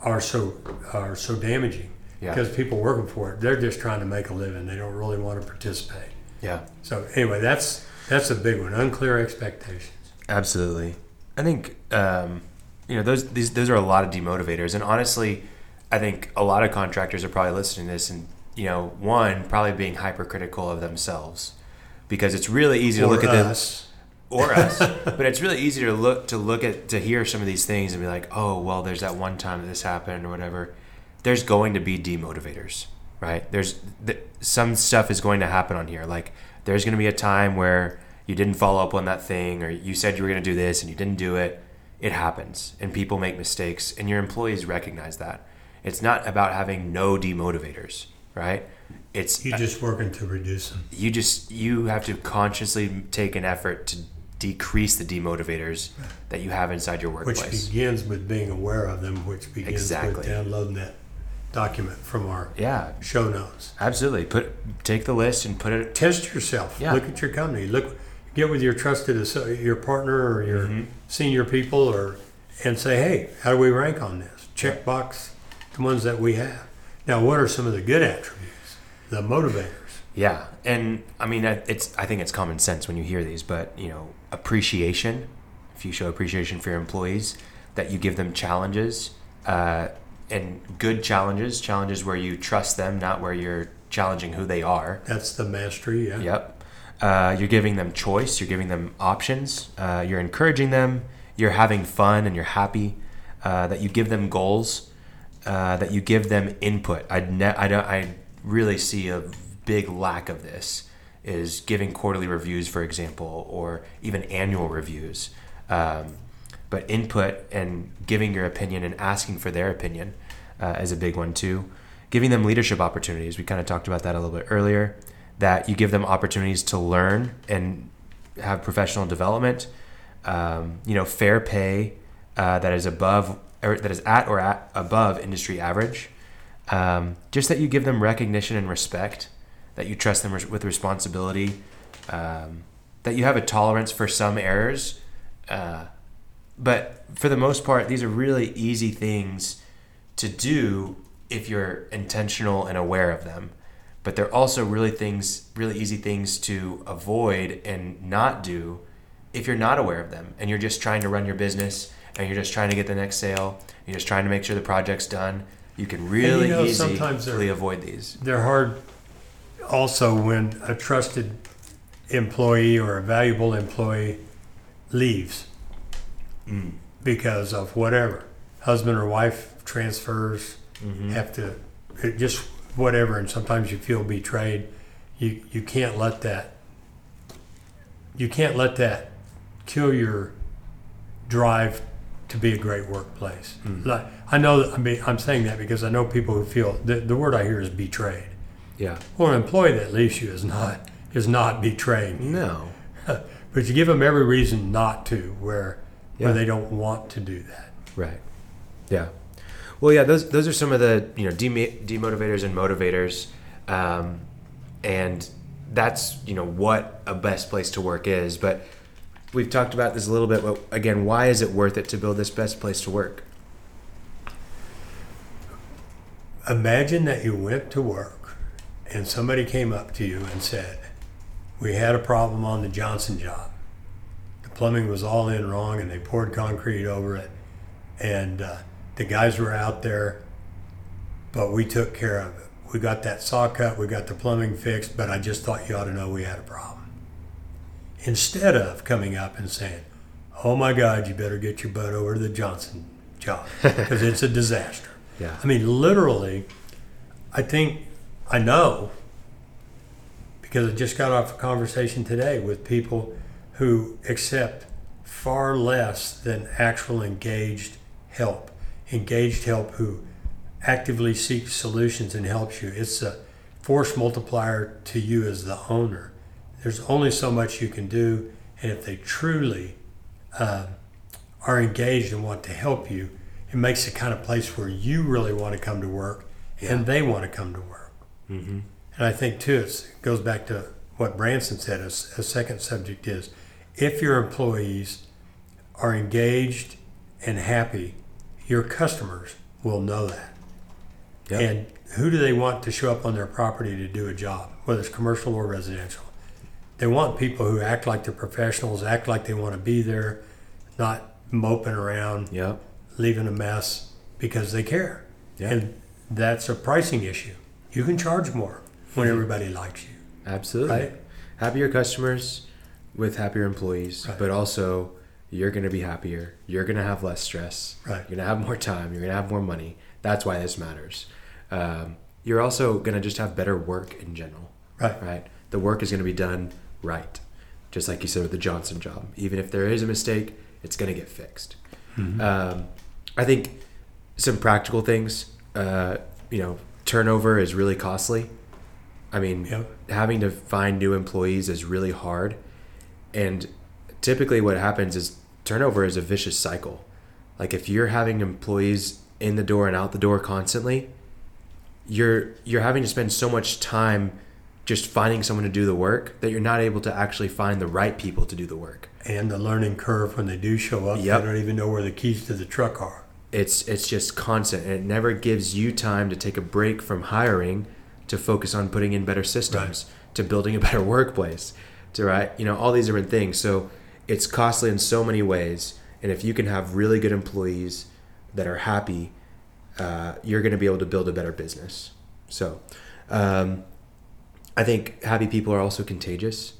Speaker 3: are so are so damaging.
Speaker 2: Yeah.
Speaker 3: Because people working for it, they're just trying to make a living. They don't really want to participate.
Speaker 2: Yeah.
Speaker 3: So anyway, that's that's a big one. Unclear expectations.
Speaker 2: Absolutely. I think um, you know those these those are a lot of demotivators, and honestly, I think a lot of contractors are probably listening to this, and you know, one probably being hypercritical of themselves because it's really easy to
Speaker 3: Or
Speaker 2: look at them
Speaker 3: us.
Speaker 2: Or us, but it's really easy to look to look at to hear some of these things and be like, oh well, there's that one time that this happened or whatever. There's going to be demotivators, right? There's th- some stuff is going to happen on here. Like there's going to be a time where you didn't follow up on that thing, or you said you were going to do this and you didn't do it. It happens, and people make mistakes, and your employees recognize that. It's not about having no demotivators, right? It's
Speaker 3: You just working to reduce them.
Speaker 2: you just you have to consciously take an effort to decrease the demotivators that you have inside your workplace.
Speaker 3: Which begins with being aware of them, which begins
Speaker 2: Exactly.
Speaker 3: with downloading that document from our
Speaker 2: yeah,
Speaker 3: show notes.
Speaker 2: absolutely. Put take the list and put it.
Speaker 3: Test yourself.
Speaker 2: Yeah.
Speaker 3: Look at your company. Look, get with your trusted your partner or your
Speaker 2: Mm-hmm.
Speaker 3: senior people, or and say, hey, how do we rank on this? Check box the ones that we have. Now, what are some of the good attributes? The motivators.
Speaker 2: Yeah, and I mean, it's I think it's common sense when you hear these, but you know, appreciation. If you show appreciation for your employees, that you give them challenges, uh, and good challenges, challenges where you trust them, not where you're challenging who they are.
Speaker 3: That's the mastery. Yeah.
Speaker 2: Yep. Uh, you're giving them choice. You're giving them options. Uh, you're encouraging them. You're having fun and you're happy. Uh, that you give them goals. Uh, that you give them input. I ne- I don't. I really see a big lack of this is giving quarterly reviews, for example, or even annual reviews. Um, but input and giving your opinion and asking for their opinion uh, is a big one too. Giving them leadership opportunities. We kind of talked about that a little bit earlier. That you give them opportunities to learn and have professional development. Um, you know, fair pay uh, that is above or that is at or at above industry average. Um, just that you give them recognition and respect that you trust them with responsibility, um, that you have a tolerance for some errors. Uh, but for the most part, these are really easy things to do if you're intentional and aware of them. But they're also really things, really easy things to avoid and not do if you're not aware of them and you're just trying to run your business and you're just trying to get the next sale. You're just trying to make sure the project's done. You can really you know, easily avoid these.
Speaker 3: They're hard also when a trusted employee or a valuable employee leaves mm. because of whatever husband or wife transfers mm-hmm. have to just whatever and sometimes you feel betrayed you you can't let that you can't let that kill your drive to be a great workplace. Mm. Like, I know I mean I'm saying that because I know people who feel the, the word I hear is betrayed.
Speaker 2: Yeah.
Speaker 3: Well, an employee that leaves you is not is not betraying you.
Speaker 2: No.
Speaker 3: but you give them every reason not to, where yeah. where they don't want to do that.
Speaker 2: Right. Yeah. Well, yeah. Those those are some of the you know demotivators and motivators, um, and that's you know what a best place to work is. But we've talked about this a little bit. But again, why is it worth it to build this best place to work?
Speaker 3: Imagine that you went to work and somebody came up to you and said, We had a problem on the Johnson job. The plumbing was all in wrong and they poured concrete over it. And uh, the guys were out there, but we took care of it. We got that saw cut, we got the plumbing fixed, but I just thought you ought to know we had a problem. Instead of coming up and saying, Oh my God, you better get your butt over to the Johnson job because it's a disaster.
Speaker 2: Yeah.
Speaker 3: I mean, literally, I think I know because I just got off a conversation today with people who accept far less than actual engaged help. Engaged help who actively seeks solutions and helps you. It's a force multiplier to you as the owner. There's only so much you can do, and if they truly uh, are engaged and want to help you, it makes it kind of place where you really want to come to work yeah. and they want to come to work. Mm-hmm. And I think too, it goes back to what Branson said. A, a second subject is if your employees are engaged and happy, your customers will know that. Yep. And who do they want to show up on their property to do a job, whether it's commercial or residential? They want people who act like they're professionals, act like they want to be there, not moping around,
Speaker 2: yep.
Speaker 3: leaving a mess because they care. Yep. And that's a pricing issue you can charge more when everybody likes you.
Speaker 2: Absolutely. Right? Happier customers with happier employees, right. but also you're going to be happier. You're going to have less stress.
Speaker 3: Right.
Speaker 2: You're going to have more time. You're going to have more money. That's why this matters. Um, you're also going to just have better work in general.
Speaker 3: Right.
Speaker 2: Right. The work is going to be done right. Just like you said with the Johnson job. Even if there is a mistake, it's going to get fixed. Mm-hmm. Um, I think some practical things, uh, you know, turnover is really costly. I mean, yep. having to find new employees is really hard. And typically, what happens is turnover is a vicious cycle. Like if you're having employees in the door and out the door constantly, you're you're having to spend so much time just finding someone to do the work that you're not able to actually find the right people to do the work.
Speaker 3: And the learning curve when they do show up, yep. they don't even know where the keys to the truck are
Speaker 2: it's it's just constant. And it never gives you time to take a break from hiring to focus on putting in better systems right. to building a better workplace to right you know all these different things. So it's costly in so many ways and if you can have really good employees that are happy uh, you're going to be able to build a better business. So um, i think happy people are also contagious.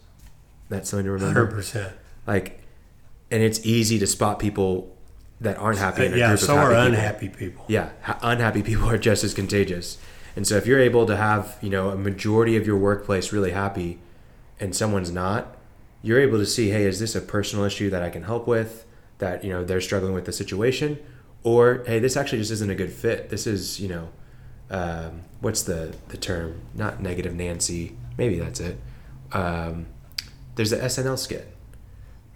Speaker 2: That's something to remember.
Speaker 3: 100%.
Speaker 2: like and it's easy to spot people that aren't happy in a
Speaker 3: yeah,
Speaker 2: group
Speaker 3: so
Speaker 2: of happy
Speaker 3: are
Speaker 2: people.
Speaker 3: unhappy people.
Speaker 2: Yeah, ha- unhappy people are just as contagious. And so if you're able to have, you know, a majority of your workplace really happy and someone's not, you're able to see, hey, is this a personal issue that I can help with? That, you know, they're struggling with the situation? Or, hey, this actually just isn't a good fit. This is, you know, um, what's the, the term? Not negative Nancy. Maybe that's it. Um, there's the SNL skit,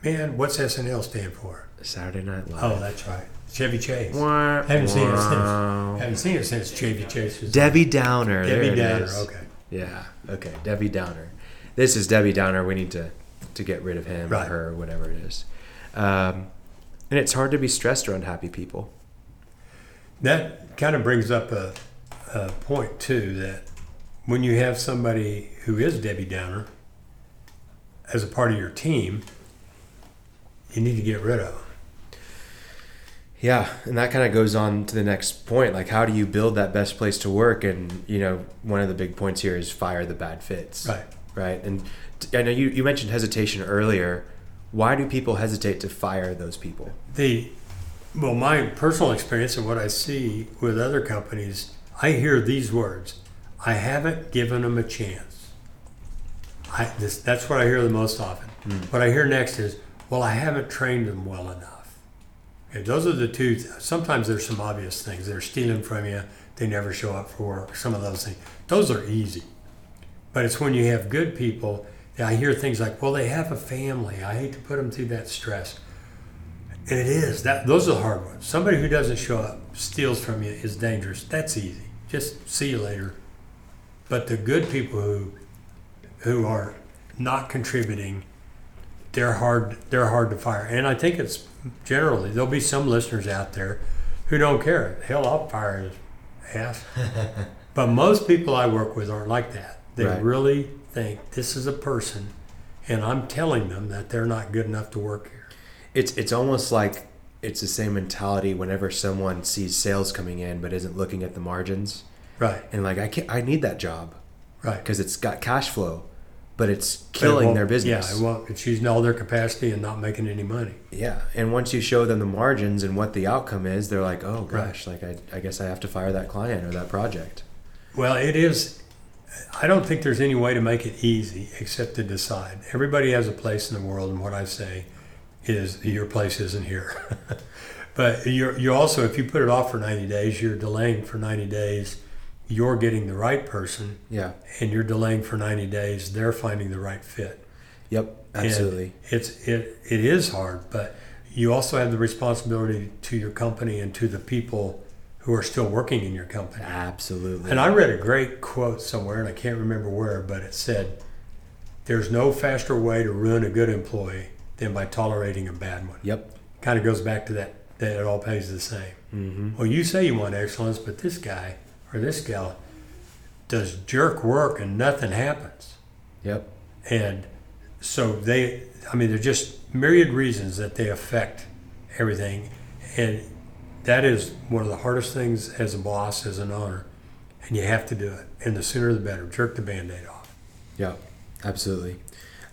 Speaker 3: Man, what's SNL stand for?
Speaker 2: Saturday Night Live.
Speaker 3: Oh, that's right. Chevy Chase.
Speaker 2: Wah,
Speaker 3: Haven't seen it since. Haven't seen it since Chevy Chase was
Speaker 2: Debbie Downer.
Speaker 3: Debbie Downer.
Speaker 2: is.
Speaker 3: Okay.
Speaker 2: Yeah. Okay. Debbie Downer. This is Debbie Downer. We need to to get rid of him
Speaker 3: Right.
Speaker 2: or her or whatever it is. Um, and it's hard to be stressed around happy people.
Speaker 3: That kind of brings up a, a point too that when you have somebody who is Debbie Downer as a part of your team, you need to get rid of.
Speaker 2: Yeah, and that kind of goes on to the next point. Like, how do you build that best place to work? And you know, one of the big points here is fire the bad fits.
Speaker 3: Right.
Speaker 2: Right. And i know you, you mentioned hesitation earlier. Why do people hesitate to fire those people?
Speaker 3: The well, my personal experience and what I see with other companies, I hear these words: "I haven't given them a chance." I this, that's what I hear the most often. Hmm. What I hear next is, "Well, I haven't trained them well enough." Those are the two. Sometimes there's some obvious things. They're stealing from you. They never show up for work. Some of those things. Those are easy. But it's when you have good people. that I hear things like, "Well, they have a family. I hate to put them through that stress." And it is that those are the hard ones. Somebody who doesn't show up, steals from you, is dangerous. That's easy. Just see you later. But the good people who who are not contributing, they're hard. They're hard to fire. And I think it's generally there'll be some listeners out there who don't care. Hell, I'll fire his ass. but most people I work with aren't like that. They
Speaker 2: Right.
Speaker 3: really think this is a person, and I'm telling them that they're not good enough to work here.
Speaker 2: It's it's almost like it's the same mentality whenever someone sees sales coming in but isn't looking at the margins
Speaker 3: Right.
Speaker 2: and like I can't I need that job
Speaker 3: Right.
Speaker 2: because it's got cash flow, but it's
Speaker 3: But it
Speaker 2: killing their business.
Speaker 3: Yeah, it won't, it's using all their capacity and not making any money.
Speaker 2: Yeah, and once you show them the margins and what the outcome is, they're like, "Oh
Speaker 3: Right.
Speaker 2: gosh, like I, I guess I have to fire that client or that project."
Speaker 3: Well, it is. I don't think there's any way to make it easy except to decide. Everybody has a place in the world, and what I say is your place isn't here. but you're you also, if you put it off for 90 days, you're delaying for 90 days. You're getting the right person,
Speaker 2: Yeah.
Speaker 3: and you're delaying for 90 days. They're finding the right fit.
Speaker 2: Yep.
Speaker 3: And
Speaker 2: Absolutely.
Speaker 3: it's it it is hard, but you also have the responsibility to your company and to the people who are still working in your company.
Speaker 2: Absolutely.
Speaker 3: And I read a great quote somewhere, and I can't remember where, but it said, "There's no faster way to ruin a good employee than by tolerating a bad one."
Speaker 2: Yep.
Speaker 3: Kind of goes back to that that it all pays the same.
Speaker 2: Mm-hmm.
Speaker 3: Well, you say you want excellence, but this guy or this gal does jerk work and nothing happens.
Speaker 2: Yep.
Speaker 3: And so they, I mean, they're just myriad reasons that they affect everything. And that is one of the hardest things as a boss, as an owner. And you have to do it. And the sooner the better. Jerk the band aid off.
Speaker 2: Yeah, absolutely.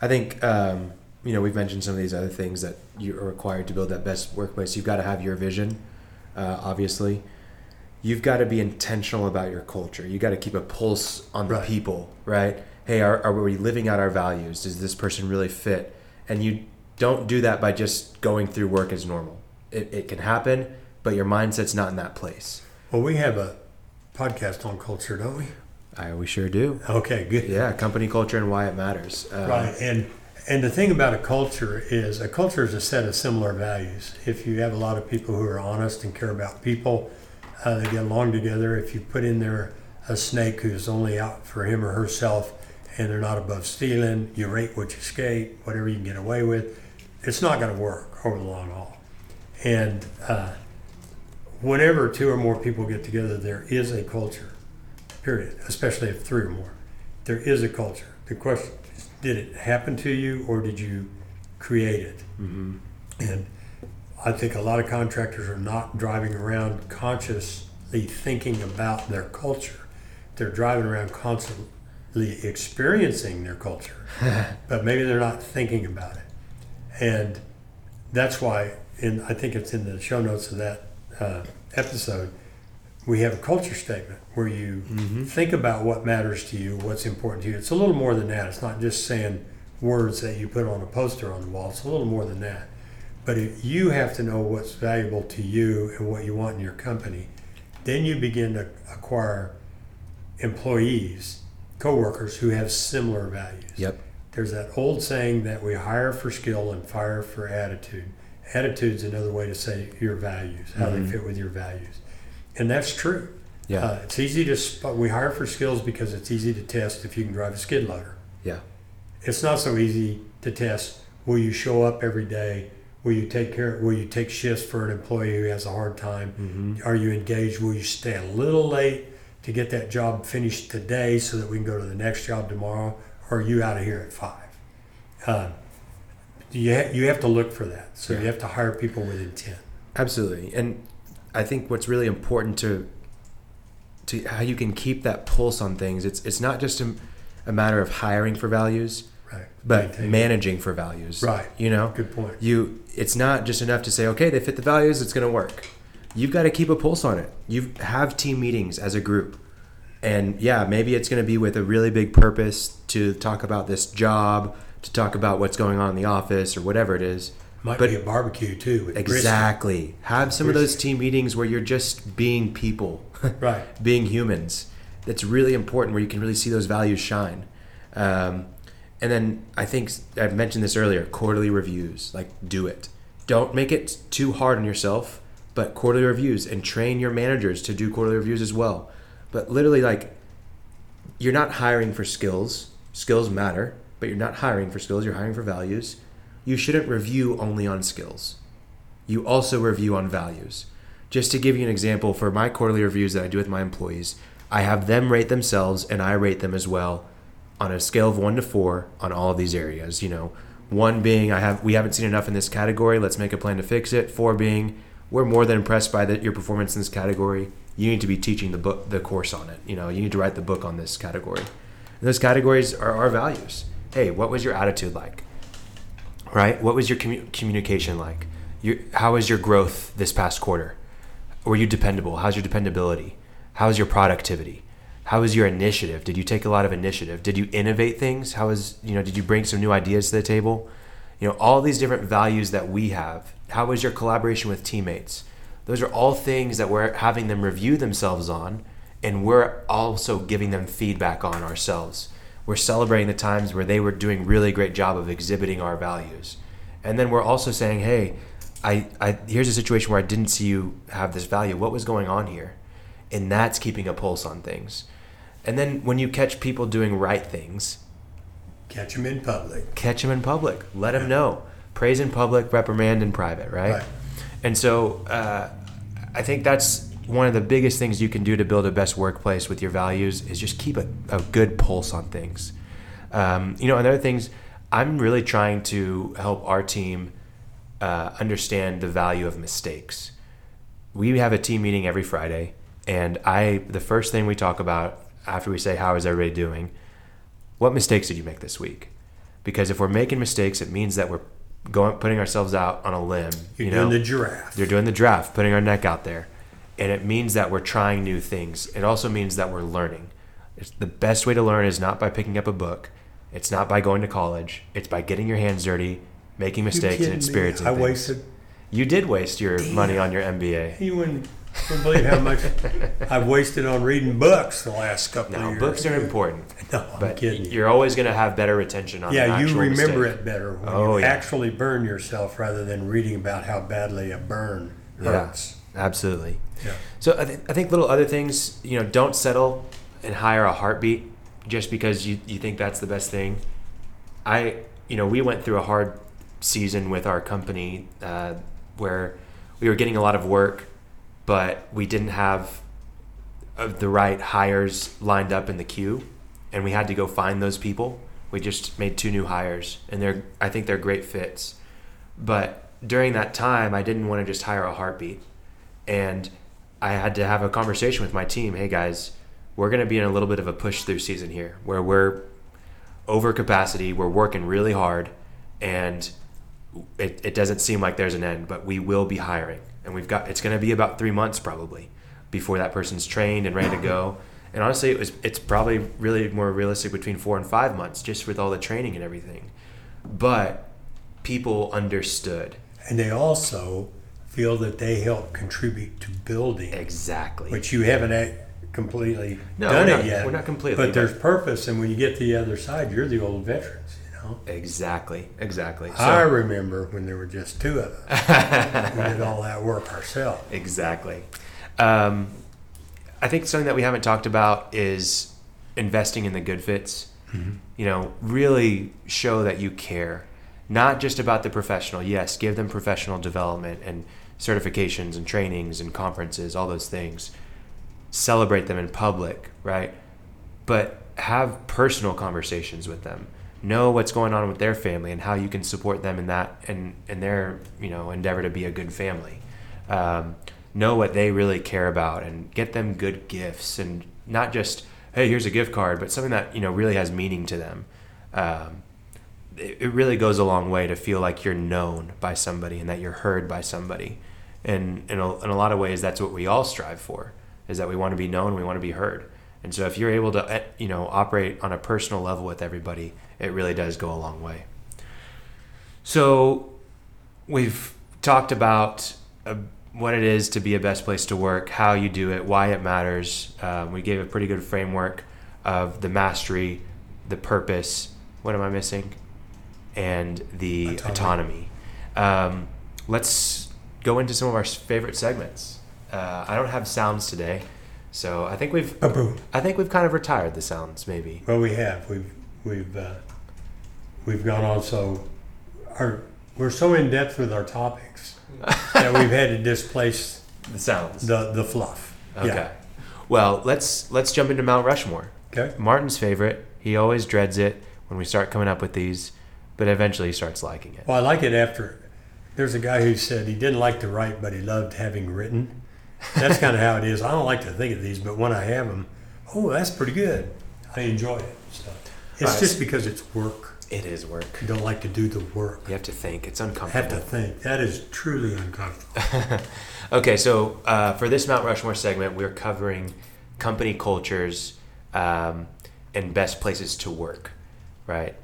Speaker 2: I think um, you know we've mentioned some of these other things that you are required to build that best workplace. You've got to have your vision, uh, obviously. You've got to be intentional about your culture. You got to keep a pulse on the
Speaker 3: Right.
Speaker 2: people, right? Hey, are, are we living out our values? Does this person really fit? And you don't do that by just going through work as normal. It, it can happen, but your mindset's not in that place.
Speaker 3: Well, we have a podcast on culture, don't we?
Speaker 2: I, we sure do.
Speaker 3: Okay, good.
Speaker 2: Yeah, company culture and why it matters. Uh,
Speaker 3: Right, and and the thing about a culture is a culture is a set of similar values. If you have a lot of people who are honest and care about people, uh, they get along together. If you put in there a snake who's only out for him or herself, and they're not above stealing, you rate what you skate, whatever you can get away with, it's not going to work over the long haul. And uh, whenever two or more people get together, there is a culture. Period. Especially if three or more, there is a culture. the question is, did it happen to you or did you create it?
Speaker 2: Mm-hmm.
Speaker 3: And I think a lot of contractors are not driving around consciously thinking about their culture. They're driving around constantly experiencing their culture, but maybe they're not thinking about it. And that's why, and I think it's in the show notes of that uh, episode, we have a culture statement where you think about what matters to you, what's important to you. It's a little more than that. It's not just saying words that you put on a poster on the wall. It's a little more than that. But if you have to know what's valuable to you and what you want in your company, then you begin to acquire employees, coworkers who have similar values.
Speaker 2: Yep.
Speaker 3: There's that old saying that we hire for skill and fire for attitude. Attitude's another way to say your values, how
Speaker 2: Mhm.
Speaker 3: they fit with your values. And that's true.
Speaker 2: Yeah.
Speaker 3: Uh, it's easy to, sp- we hire for skills because it's easy to test if you can drive a skid loader.
Speaker 2: yeah.
Speaker 3: It's not so easy to test, will you show up every day? Will you take care, will you take shifts for an employee who has a hard time?
Speaker 2: Mm-hmm.
Speaker 3: Are you engaged? Will you stay a little late to get that job finished today so that we can go to the next job tomorrow? Or are you out of here at five? Um, you, ha- you have to look for that. So you have to hire people with intent.
Speaker 2: Absolutely. And I think what's really important to to how you can keep that pulse on things, it's it's not just a, a matter of hiring for values, But
Speaker 3: Maintain-
Speaker 2: managing for values.
Speaker 3: Right.
Speaker 2: You know?
Speaker 3: Good point.
Speaker 2: You it's not just enough to say, okay, they fit the values, it's gonna work. You've got to keep a pulse on it. You have team meetings as a group. And yeah, maybe it's gonna be with a really big purpose to talk about this job, to talk about what's going on in the office or whatever it is.
Speaker 3: Might
Speaker 2: but-
Speaker 3: be a barbecue too. With brisket.
Speaker 2: Exactly. Have some of those team meetings where you're just being people,
Speaker 3: Right.
Speaker 2: being humans. That's really important where you can really see those values shine. Um, and then I think I've mentioned this earlier quarterly reviews. Like, do it. Don't make it too hard on yourself, but quarterly reviews and train your managers to do quarterly reviews as well. But literally, like, you're not hiring for skills. Skills matter, but you're not hiring for skills. You're hiring for values. You shouldn't review only on skills. You also review on values. Just to give you an example, for my quarterly reviews that I do with my employees, I have them rate themselves and I rate them as well on a scale of one to four on all of these areas. You know, one being I have we haven't seen enough in this category. Let's make a plan to fix it. Four being we're more than impressed by the, your performance in this category. You need to be teaching the book the course on it. You know, you need to write the book on this category. And those categories are our values. Hey, what was your attitude like? Right? What was your commu- communication like? Your, how was your growth this past quarter? Were you dependable? How's your dependability? How's your productivity? How was your initiative? Did you take a lot of initiative? Did you innovate things? How was, you know, did you bring some new ideas to the table? You know, all these different values that we have. How was your collaboration with teammates? Those are all things that we're having them review themselves on, and we're also giving them feedback on ourselves. We're celebrating the times where they were doing really great job of exhibiting our values. And then we're also saying, hey, I, I here's a situation where I didn't see you have this value. What was going on here? And that's keeping a pulse on things. And then when you catch people doing right things,
Speaker 3: Catch them in public.
Speaker 2: catch them in public. Let them know. Praise in public, reprimand in private, right?
Speaker 3: Right.
Speaker 2: And so uh, I think that's one of the biggest things you can do to build a best workplace with your values is just keep a, a good pulse on things. Um, you know, and other things, I'm really trying to help our team uh, understand the value of mistakes. We have a team meeting every Friday, and I the first thing we talk about after we say how is everybody doing, what mistakes did you make this week? Because if we're making mistakes, it means that we're going putting ourselves out on a limb.
Speaker 3: You're
Speaker 2: you
Speaker 3: doing the giraffe.
Speaker 2: You're doing the draft, putting our neck out there. And it means that we're trying new things. It also means that we're learning. It's the best way to learn is not by picking up a book. It's not by going to college. It's by getting your hands dirty, making mistakes, and
Speaker 3: me?
Speaker 2: experiencing
Speaker 3: I
Speaker 2: things.
Speaker 3: wasted.
Speaker 2: You did waste your money on your MBA.
Speaker 3: You wouldn't, wouldn't believe how much I've wasted on reading books the last couple of
Speaker 2: No,
Speaker 3: years.
Speaker 2: books are important,
Speaker 3: No, I'm
Speaker 2: but
Speaker 3: kidding you.
Speaker 2: you're always going to have better retention on.
Speaker 3: Yeah, you
Speaker 2: actual
Speaker 3: remember
Speaker 2: mistake.
Speaker 3: it better when
Speaker 2: Oh,
Speaker 3: you
Speaker 2: yeah.
Speaker 3: actually burn yourself rather than reading about how badly a burn
Speaker 2: Yeah,
Speaker 3: hurts.
Speaker 2: absolutely.
Speaker 3: Yeah.
Speaker 2: So I, th- I think little other things, you know, don't settle and hire a heartbeat just because you, you think that's the best thing. I, you know, we went through a hard season with our company uh, where we were getting a lot of work, but we didn't have uh, the right hires lined up in the queue, and we had to go find those people. We just made two new hires, and they're I think they're great fits. But during that time, I didn't want to just hire a heartbeat, and I had to have a conversation with my team. Hey guys, we're going to be in a little bit of a push through season here, where we're over capacity. We're working really hard, and it, it doesn't seem like there's an end. But we will be hiring, and we've got it's going to be about three months probably before that person's trained and ready to go. And honestly, it was it's probably really more realistic between four and five months, just with all the training and everything. But people understood
Speaker 3: And they also feel that they help contribute to building,
Speaker 2: exactly.
Speaker 3: which you haven't completely
Speaker 2: No,
Speaker 3: done
Speaker 2: we're
Speaker 3: it
Speaker 2: not-
Speaker 3: yet.
Speaker 2: we're not completely,
Speaker 3: But
Speaker 2: but-
Speaker 3: there's purpose, and when you get to the other side, you're the old veterans.
Speaker 2: Exactly, exactly. So,
Speaker 3: I remember when there were just two of us. we did all that work ourselves.
Speaker 2: Exactly. Um, I think something that we haven't talked about is investing in the good fits. You know, really show that you care, not just about the professional. Yes, give them professional development and certifications and trainings and conferences, all those things. Celebrate them in public, right? But have personal conversations with them. Know what's going on with their family and how you can support them in that and in their you know endeavor to be a good family. Um, know what they really care about and get them good gifts and not just hey here's a gift card, but something that you know really has meaning to them. Um, it, it really goes a long way to feel like you're known by somebody and that you're heard by somebody. And in a, in a lot of ways, that's what we all strive for: is that we want to be known, we want to be heard. And so, if you're able to, eh, you know, operate on a personal level with everybody, it really does go a long way. So, we've talked about uh, what it is to be a best place to work, how you do it, why it matters. Um, we gave a pretty good framework of the mastery, the purpose. What am I missing? And the autonomy.
Speaker 3: Autonomy.
Speaker 2: Um, let's go into some of our favorite segments. Uh, I don't have sounds today, so I think we've. I think we've kind of retired the sounds, maybe.
Speaker 3: Well, we have. We've we've uh, we've gone on so our we're so in depth with our topics that we've had to displace
Speaker 2: The sounds.
Speaker 3: the the fluff.
Speaker 2: Okay.
Speaker 3: Yeah.
Speaker 2: Well, let's let's jump into Mount Rushmore.
Speaker 3: Okay.
Speaker 2: Martin's favorite. He always dreads it when we start coming up with these, but eventually he starts liking it.
Speaker 3: Well, I like it after. There's a guy who said he didn't like to write, but he loved having written. That's kind of how it is. I don't like to think of these, but when I have them, oh, that's pretty good. I enjoy it. So it's
Speaker 2: Nice.
Speaker 3: just because it's work.
Speaker 2: It is work.
Speaker 3: I don't like to do the work.
Speaker 2: You have to think. It's uncomfortable.
Speaker 3: have to think. That is truly uncomfortable.
Speaker 2: Okay, so uh, for this Mount Rushmore segment, we're covering company cultures um, and best places to work, right?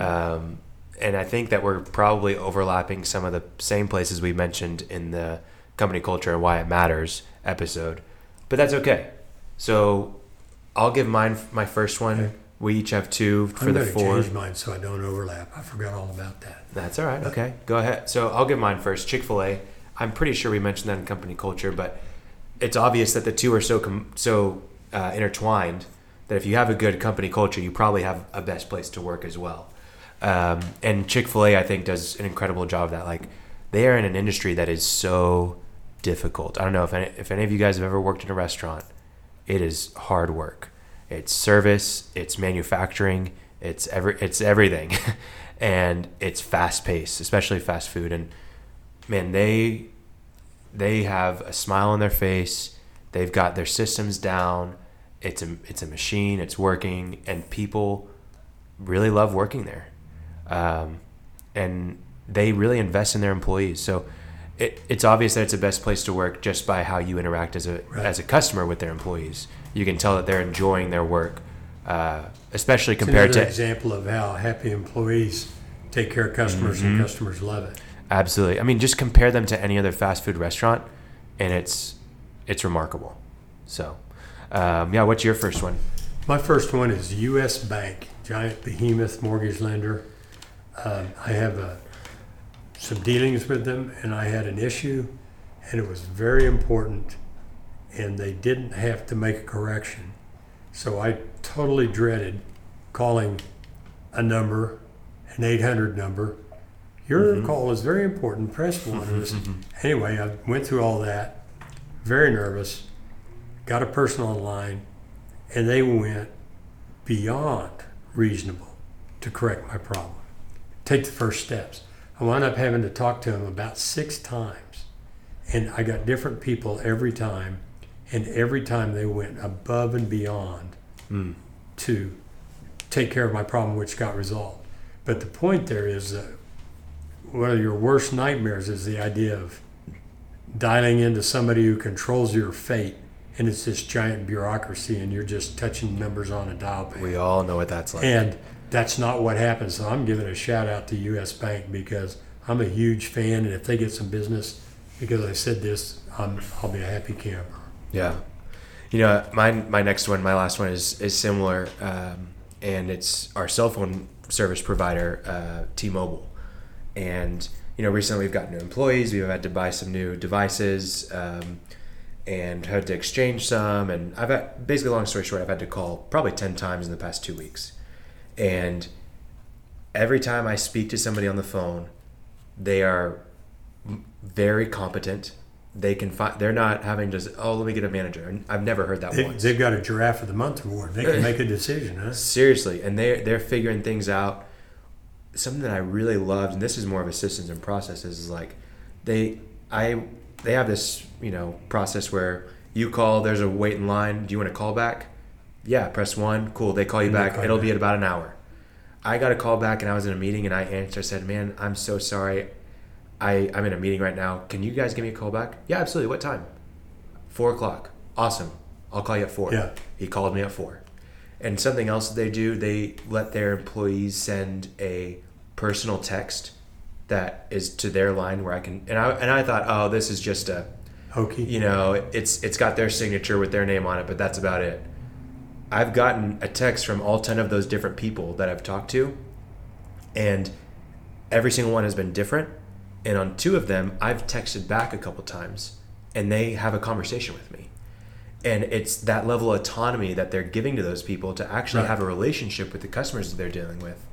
Speaker 2: Um, and I think that we're probably overlapping some of the same places we mentioned in the company culture and why it matters episode, but that's okay. So I'll give mine my first one.
Speaker 3: Okay.
Speaker 2: We each have two for
Speaker 3: I'm
Speaker 2: the
Speaker 3: going to
Speaker 2: four.
Speaker 3: change mine so I don't overlap. I forgot all about that.
Speaker 2: That's all right. Okay, go ahead. So I'll give mine first. Chick Fil A. I'm pretty sure we mentioned that in company culture, but it's obvious that the two are so com- so uh, intertwined that if you have a good company culture, you probably have a best place to work as well. Um, and Chick Fil A, I think, does an incredible job of that. Like they are in an industry that is so difficult. I don't know if any, if any of you guys have ever worked in a restaurant. It is hard work. It's service. It's manufacturing. It's every. It's everything, and it's fast paced, especially fast food. And man, they they have a smile on their face. They've got their systems down. It's a it's a machine. It's working, and people really love working there, um, and they really invest in their employees. So. It, it's obvious that it's the best place to work just by how you interact as a
Speaker 3: Right.
Speaker 2: as a customer with their employees. You can tell that they're enjoying their work, uh, especially
Speaker 3: It's
Speaker 2: compared to
Speaker 3: example of how happy employees take care of customers
Speaker 2: Mm-hmm.
Speaker 3: and customers love it.
Speaker 2: Absolutely. I mean, just compare them to any other fast food restaurant, and it's it's remarkable. So, um, yeah. What's your first one?
Speaker 3: My first one is U.S. Bank, giant behemoth mortgage lender. Um, I have uh, some dealings with them, and I had an issue, and it was very important, and they didn't have to make a correction. So I totally dreaded calling a number, an 800 number. Your mm-hmm. call is very important. Press one. Was- mm-hmm. anyway, I went through all that, very nervous, got a person online, and they went beyond reasonable. to correct my problem. Take the first steps. I wound up having to talk to him about six times. And I got different people every time. And every time they went above and beyond
Speaker 2: Mm.
Speaker 3: to take care of my problem, which got resolved. But the point there is that one of your worst nightmares is the idea of dialing into somebody who controls your fate, and it's this giant bureaucracy, and you're just touching numbers on a dial pad.
Speaker 2: We all know what that's like.
Speaker 3: And that's not what happens. So I'm giving a shout out to U.S. Bank because I'm a huge fan, and if they get some business, because I said this, I'm, I'll be a happy camper.
Speaker 2: Yeah. You know, my my next one, my last one is is similar, um, and it's our cell phone service provider, uh, T-Mobile, and you know, recently we've got new employees. We've had to buy some new devices, um, and had to exchange some. And I've had basically, long story short, I've had to call probably ten times in the past two weeks, and every time I speak to somebody on the phone, they are very competent. They can find. They're not having just Oh, let me get a manager. I've never heard that
Speaker 3: They,
Speaker 2: once.
Speaker 3: they've got a Giraffe of the Month award. They can make a decision, huh?
Speaker 2: Seriously, and they're they're figuring things out. Something that I really loved, and this is more of a systems and processes, is like they I they have this you know process where you call, there's a wait in line. Do you want to call back? Yeah, press one. Cool. They call you
Speaker 3: And
Speaker 2: back.
Speaker 3: call
Speaker 2: It'll be at about an hour. I got a call back, and I was in a meeting, and I answered. I said, "Man, I'm so sorry. I I'm in a meeting right now. Can you guys give me a call back? Yeah, absolutely. What time? Four o'clock. Awesome. I'll call you at four.
Speaker 3: Yeah.
Speaker 2: He called me at four. And something else that they do, they let their employees send a personal text that is to their line where I can and I and I thought, oh, this is just a
Speaker 3: Hokey.
Speaker 2: you know, it's it's got their signature with their name on it, but that's about it. I've gotten a text from all 10 of those different people that I've talked to and every single one has been different and on two of them I've texted back a couple times and they have a conversation with me. And it's that level of autonomy that they're giving to those people to actually
Speaker 3: Right.
Speaker 2: have a relationship with the customers that they're dealing with.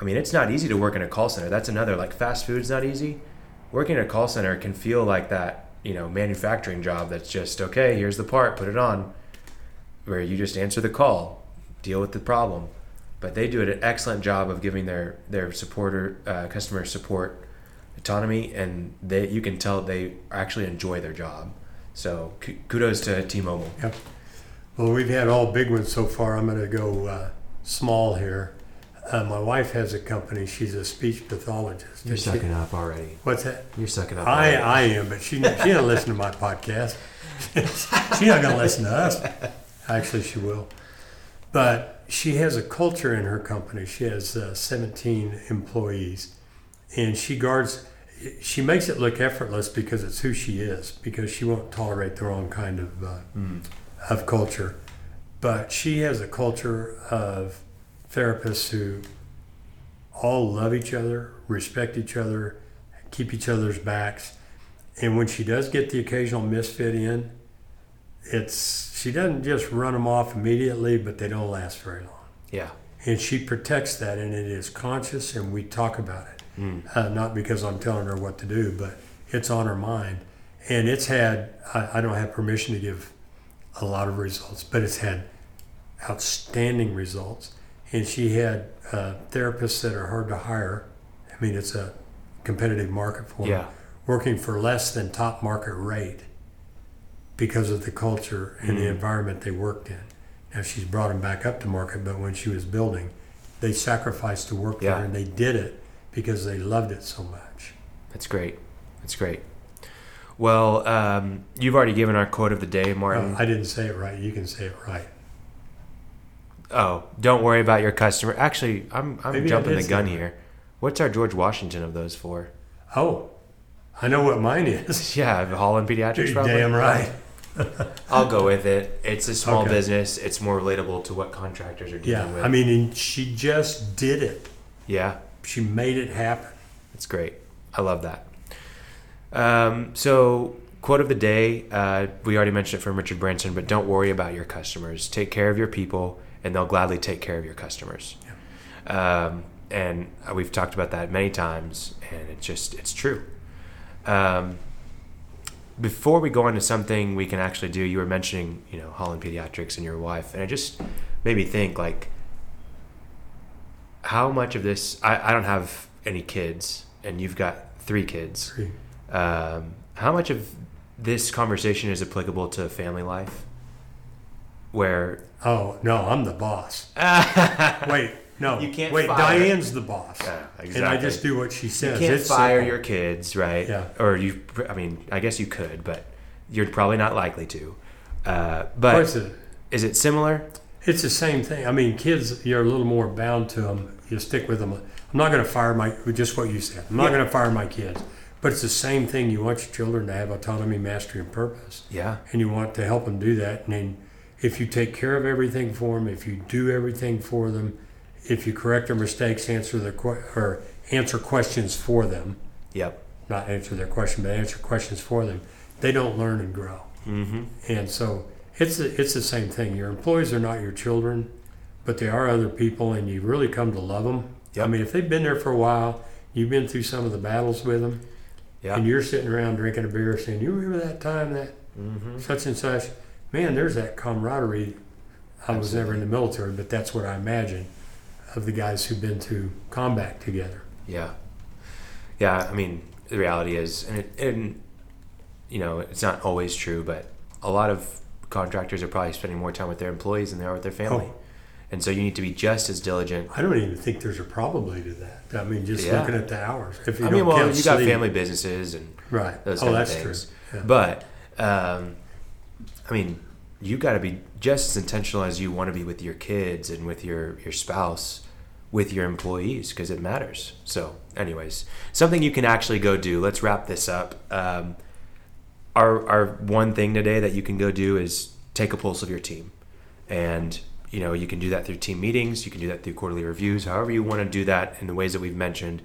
Speaker 2: I mean, it's not easy to work in a call center. That's another like fast food's not easy. Working in a call center can feel like that, you know, manufacturing job that's just okay, here's the part, put it on. Where you just answer the call, deal with the problem. But they do an excellent job of giving their their supporter uh, customer support autonomy, and they you can tell they actually enjoy their job. So k- kudos to T-Mobile.
Speaker 3: Yep. Well, we've had all big ones so far. I'm going to go uh, small here. Uh, my wife has a company. She's a speech pathologist.
Speaker 2: You're
Speaker 3: And she-
Speaker 2: sucking up already.
Speaker 3: What's that?
Speaker 2: You're sucking up.
Speaker 3: I,
Speaker 2: already.
Speaker 3: I am, but she, she doesn't listen to my podcast. She's not going to listen to us. Actually, she will. But she has a culture in her company. She has uh, 17 employees, and she guards. She makes it look effortless because it's who she is. Because she won't tolerate the wrong kind of uh,
Speaker 2: Mm.
Speaker 3: of culture. But she has a culture of therapists who all love each other, respect each other, keep each other's backs. And when she does get the occasional misfit in, it's she doesn't just run them off immediately, but they don't last very long.
Speaker 2: Yeah.
Speaker 3: And she protects that, and it is conscious, and we talk about it.
Speaker 2: Mm.
Speaker 3: Uh, not because I'm telling her what to do, but it's on her mind. And it's had, I, I don't have permission to give a lot of results, but it's had outstanding results. And she had uh, therapists that are hard to hire. I mean, it's a competitive market for them,
Speaker 2: Yeah.
Speaker 3: working for less than top market rate because of the culture and the
Speaker 2: Mm.
Speaker 3: environment they worked in. Now she's brought them back up to market, but when she was building, they sacrificed to work
Speaker 2: Yeah.
Speaker 3: there, and they did it because they loved it so much.
Speaker 2: That's great. That's great. Well, um, you've already given our quote of the day, Martin.
Speaker 3: Uh, I didn't say it right. You can say it right.
Speaker 2: oh, don't worry about your customer. Actually, I'm I'm
Speaker 3: Maybe
Speaker 2: jumping the gun here. What's our George Washington of those four?
Speaker 3: Oh, I know what mine is.
Speaker 2: Yeah, Holland Pediatrics.
Speaker 3: You're damn right.
Speaker 2: I'll go with it. It's a small
Speaker 3: Okay.
Speaker 2: business. It's more relatable to what contractors are dealing
Speaker 3: Yeah,
Speaker 2: with.
Speaker 3: I mean, and she just did it.
Speaker 2: yeah,
Speaker 3: She made it happen.
Speaker 2: That's great. I love that. Um, so, quote of the day uh, we already mentioned it from Richard Branson, but don't worry about your customers. Take care of your people, and they'll gladly take care of your customers. Um, and we've talked about that many times, and it's just, it's true. Um, before we go into something we can actually do, you were mentioning, you know, Holland Pediatrics and your wife, and it just made me think like, how much of this? I, I don't have any kids, and you've got three kids.
Speaker 3: Three.
Speaker 2: Um, how much of this conversation is applicable to family life? Where
Speaker 3: Oh no, I'm the boss. Wait, no.
Speaker 2: You can't
Speaker 3: Wait,
Speaker 2: fire-
Speaker 3: Diane's the boss.
Speaker 2: Yeah, exactly.
Speaker 3: And I just do what she says.
Speaker 2: you can't
Speaker 3: It's
Speaker 2: fire
Speaker 3: simple.
Speaker 2: your kids, right?
Speaker 3: Yeah.
Speaker 2: Or you, I mean, I guess you could, but you're probably not likely to. Uh, but
Speaker 3: is it-
Speaker 2: is it similar?
Speaker 3: It's the same thing. I mean, kids, you're a little more bound to them. You stick with them. I'm not going to fire my, just what you said. I'm not
Speaker 2: Yeah.
Speaker 3: going to fire my kids. But it's the same thing. You want your children to have autonomy, mastery, and purpose.
Speaker 2: Yeah.
Speaker 3: And you want to help them do that. And then if you take care of everything for them, if you do everything for them, if you correct their mistakes, answer their que- or answer questions for them,
Speaker 2: Yep.
Speaker 3: not answer their question, but answer questions for them, they don't learn and grow.
Speaker 2: Mm-hmm.
Speaker 3: And so it's the, it's the same thing. Your employees are not your children, but they are other people, and you really come to love them.
Speaker 2: Yep.
Speaker 3: I mean, if they've been there for a while, you've been through some of the battles with them,
Speaker 2: Yeah.
Speaker 3: and you're sitting around drinking a beer, saying, "You remember that time that
Speaker 2: mm-hmm.
Speaker 3: such and such?" Man, there's that camaraderie. I was never in the military, but that's what I imagine of the guys who've been through combat together.
Speaker 2: Yeah. Yeah. I mean, the reality is, and, it, and you know, it's not always true, but a lot of contractors are probably spending more time with their employees than they are with their family.
Speaker 3: Oh.
Speaker 2: And so you need to be just as diligent.
Speaker 3: I don't even think there's a probably to that. I mean, just
Speaker 2: Yeah.
Speaker 3: looking at the hours. If you
Speaker 2: I mean, well, you got
Speaker 3: sleep.
Speaker 2: family businesses and
Speaker 3: right?
Speaker 2: those
Speaker 3: oh, that's true. Yeah.
Speaker 2: But um, I mean, you got to be just as intentional as you want to be with your kids and with your your spouse, with your employees, because it matters. So, anyways, something you can actually go do. Let's wrap this up. Um, our our one thing today that you can go do is take a pulse of your team, and you know you can do that through team meetings. You can do that through quarterly reviews. However you want to do that in the ways that we've mentioned.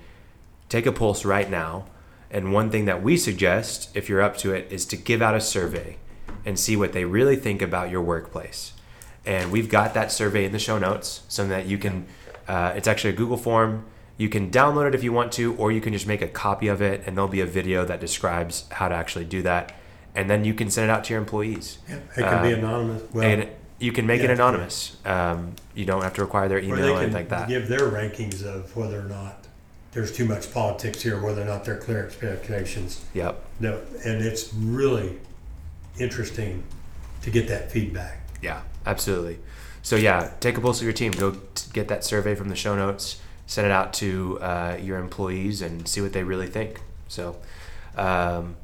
Speaker 2: Take a pulse right now. And one thing that we suggest, if you're up to it, is to give out a survey and see what they really think about your workplace. And we've got that survey in the show notes, so that you can. Uh, it's actually a Google form. You can download it if you want to, or you can just make a copy of it, and there'll be a video that describes how to actually do that. And then you can send it out to your employees.
Speaker 3: Yeah, it can be
Speaker 2: Uh,
Speaker 3: anonymous. Well,
Speaker 2: and you can make it
Speaker 3: yeah.
Speaker 2: anonymous. Um, you don't have to require their
Speaker 3: or
Speaker 2: email or
Speaker 3: can
Speaker 2: anything like that.
Speaker 3: give their rankings of whether or not there's too much politics here, whether or not they're clear expectations.
Speaker 2: Yep.
Speaker 3: No, and it's really interesting to get that feedback.
Speaker 2: Yeah, absolutely. So yeah, take a pulse of your team. Go t- get that survey from the show notes. Send it out to uh, your employees and see what they really think. So, um,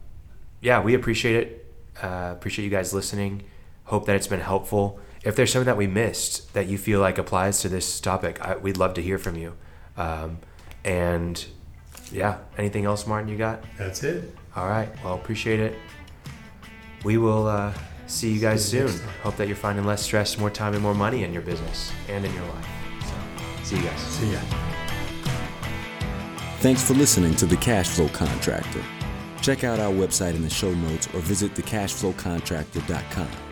Speaker 2: yeah, we appreciate it. Uh, appreciate you guys listening. Hope that it's been helpful. If there's something that we missed that you feel like applies to this topic, I, we'd love to hear from you. Um, and yeah, anything else, Martin? You got?
Speaker 3: That's it.
Speaker 2: All right. Well, appreciate it. We will uh, see you guys
Speaker 3: See you
Speaker 2: soon. Hope that you're finding less stress, more time, and more money in your business and in your life. So, see you guys.
Speaker 3: See ya.
Speaker 1: Thanks for listening to The Cash Flow Contractor. Check out our website in the show notes or visit thecashflowcontractor.com.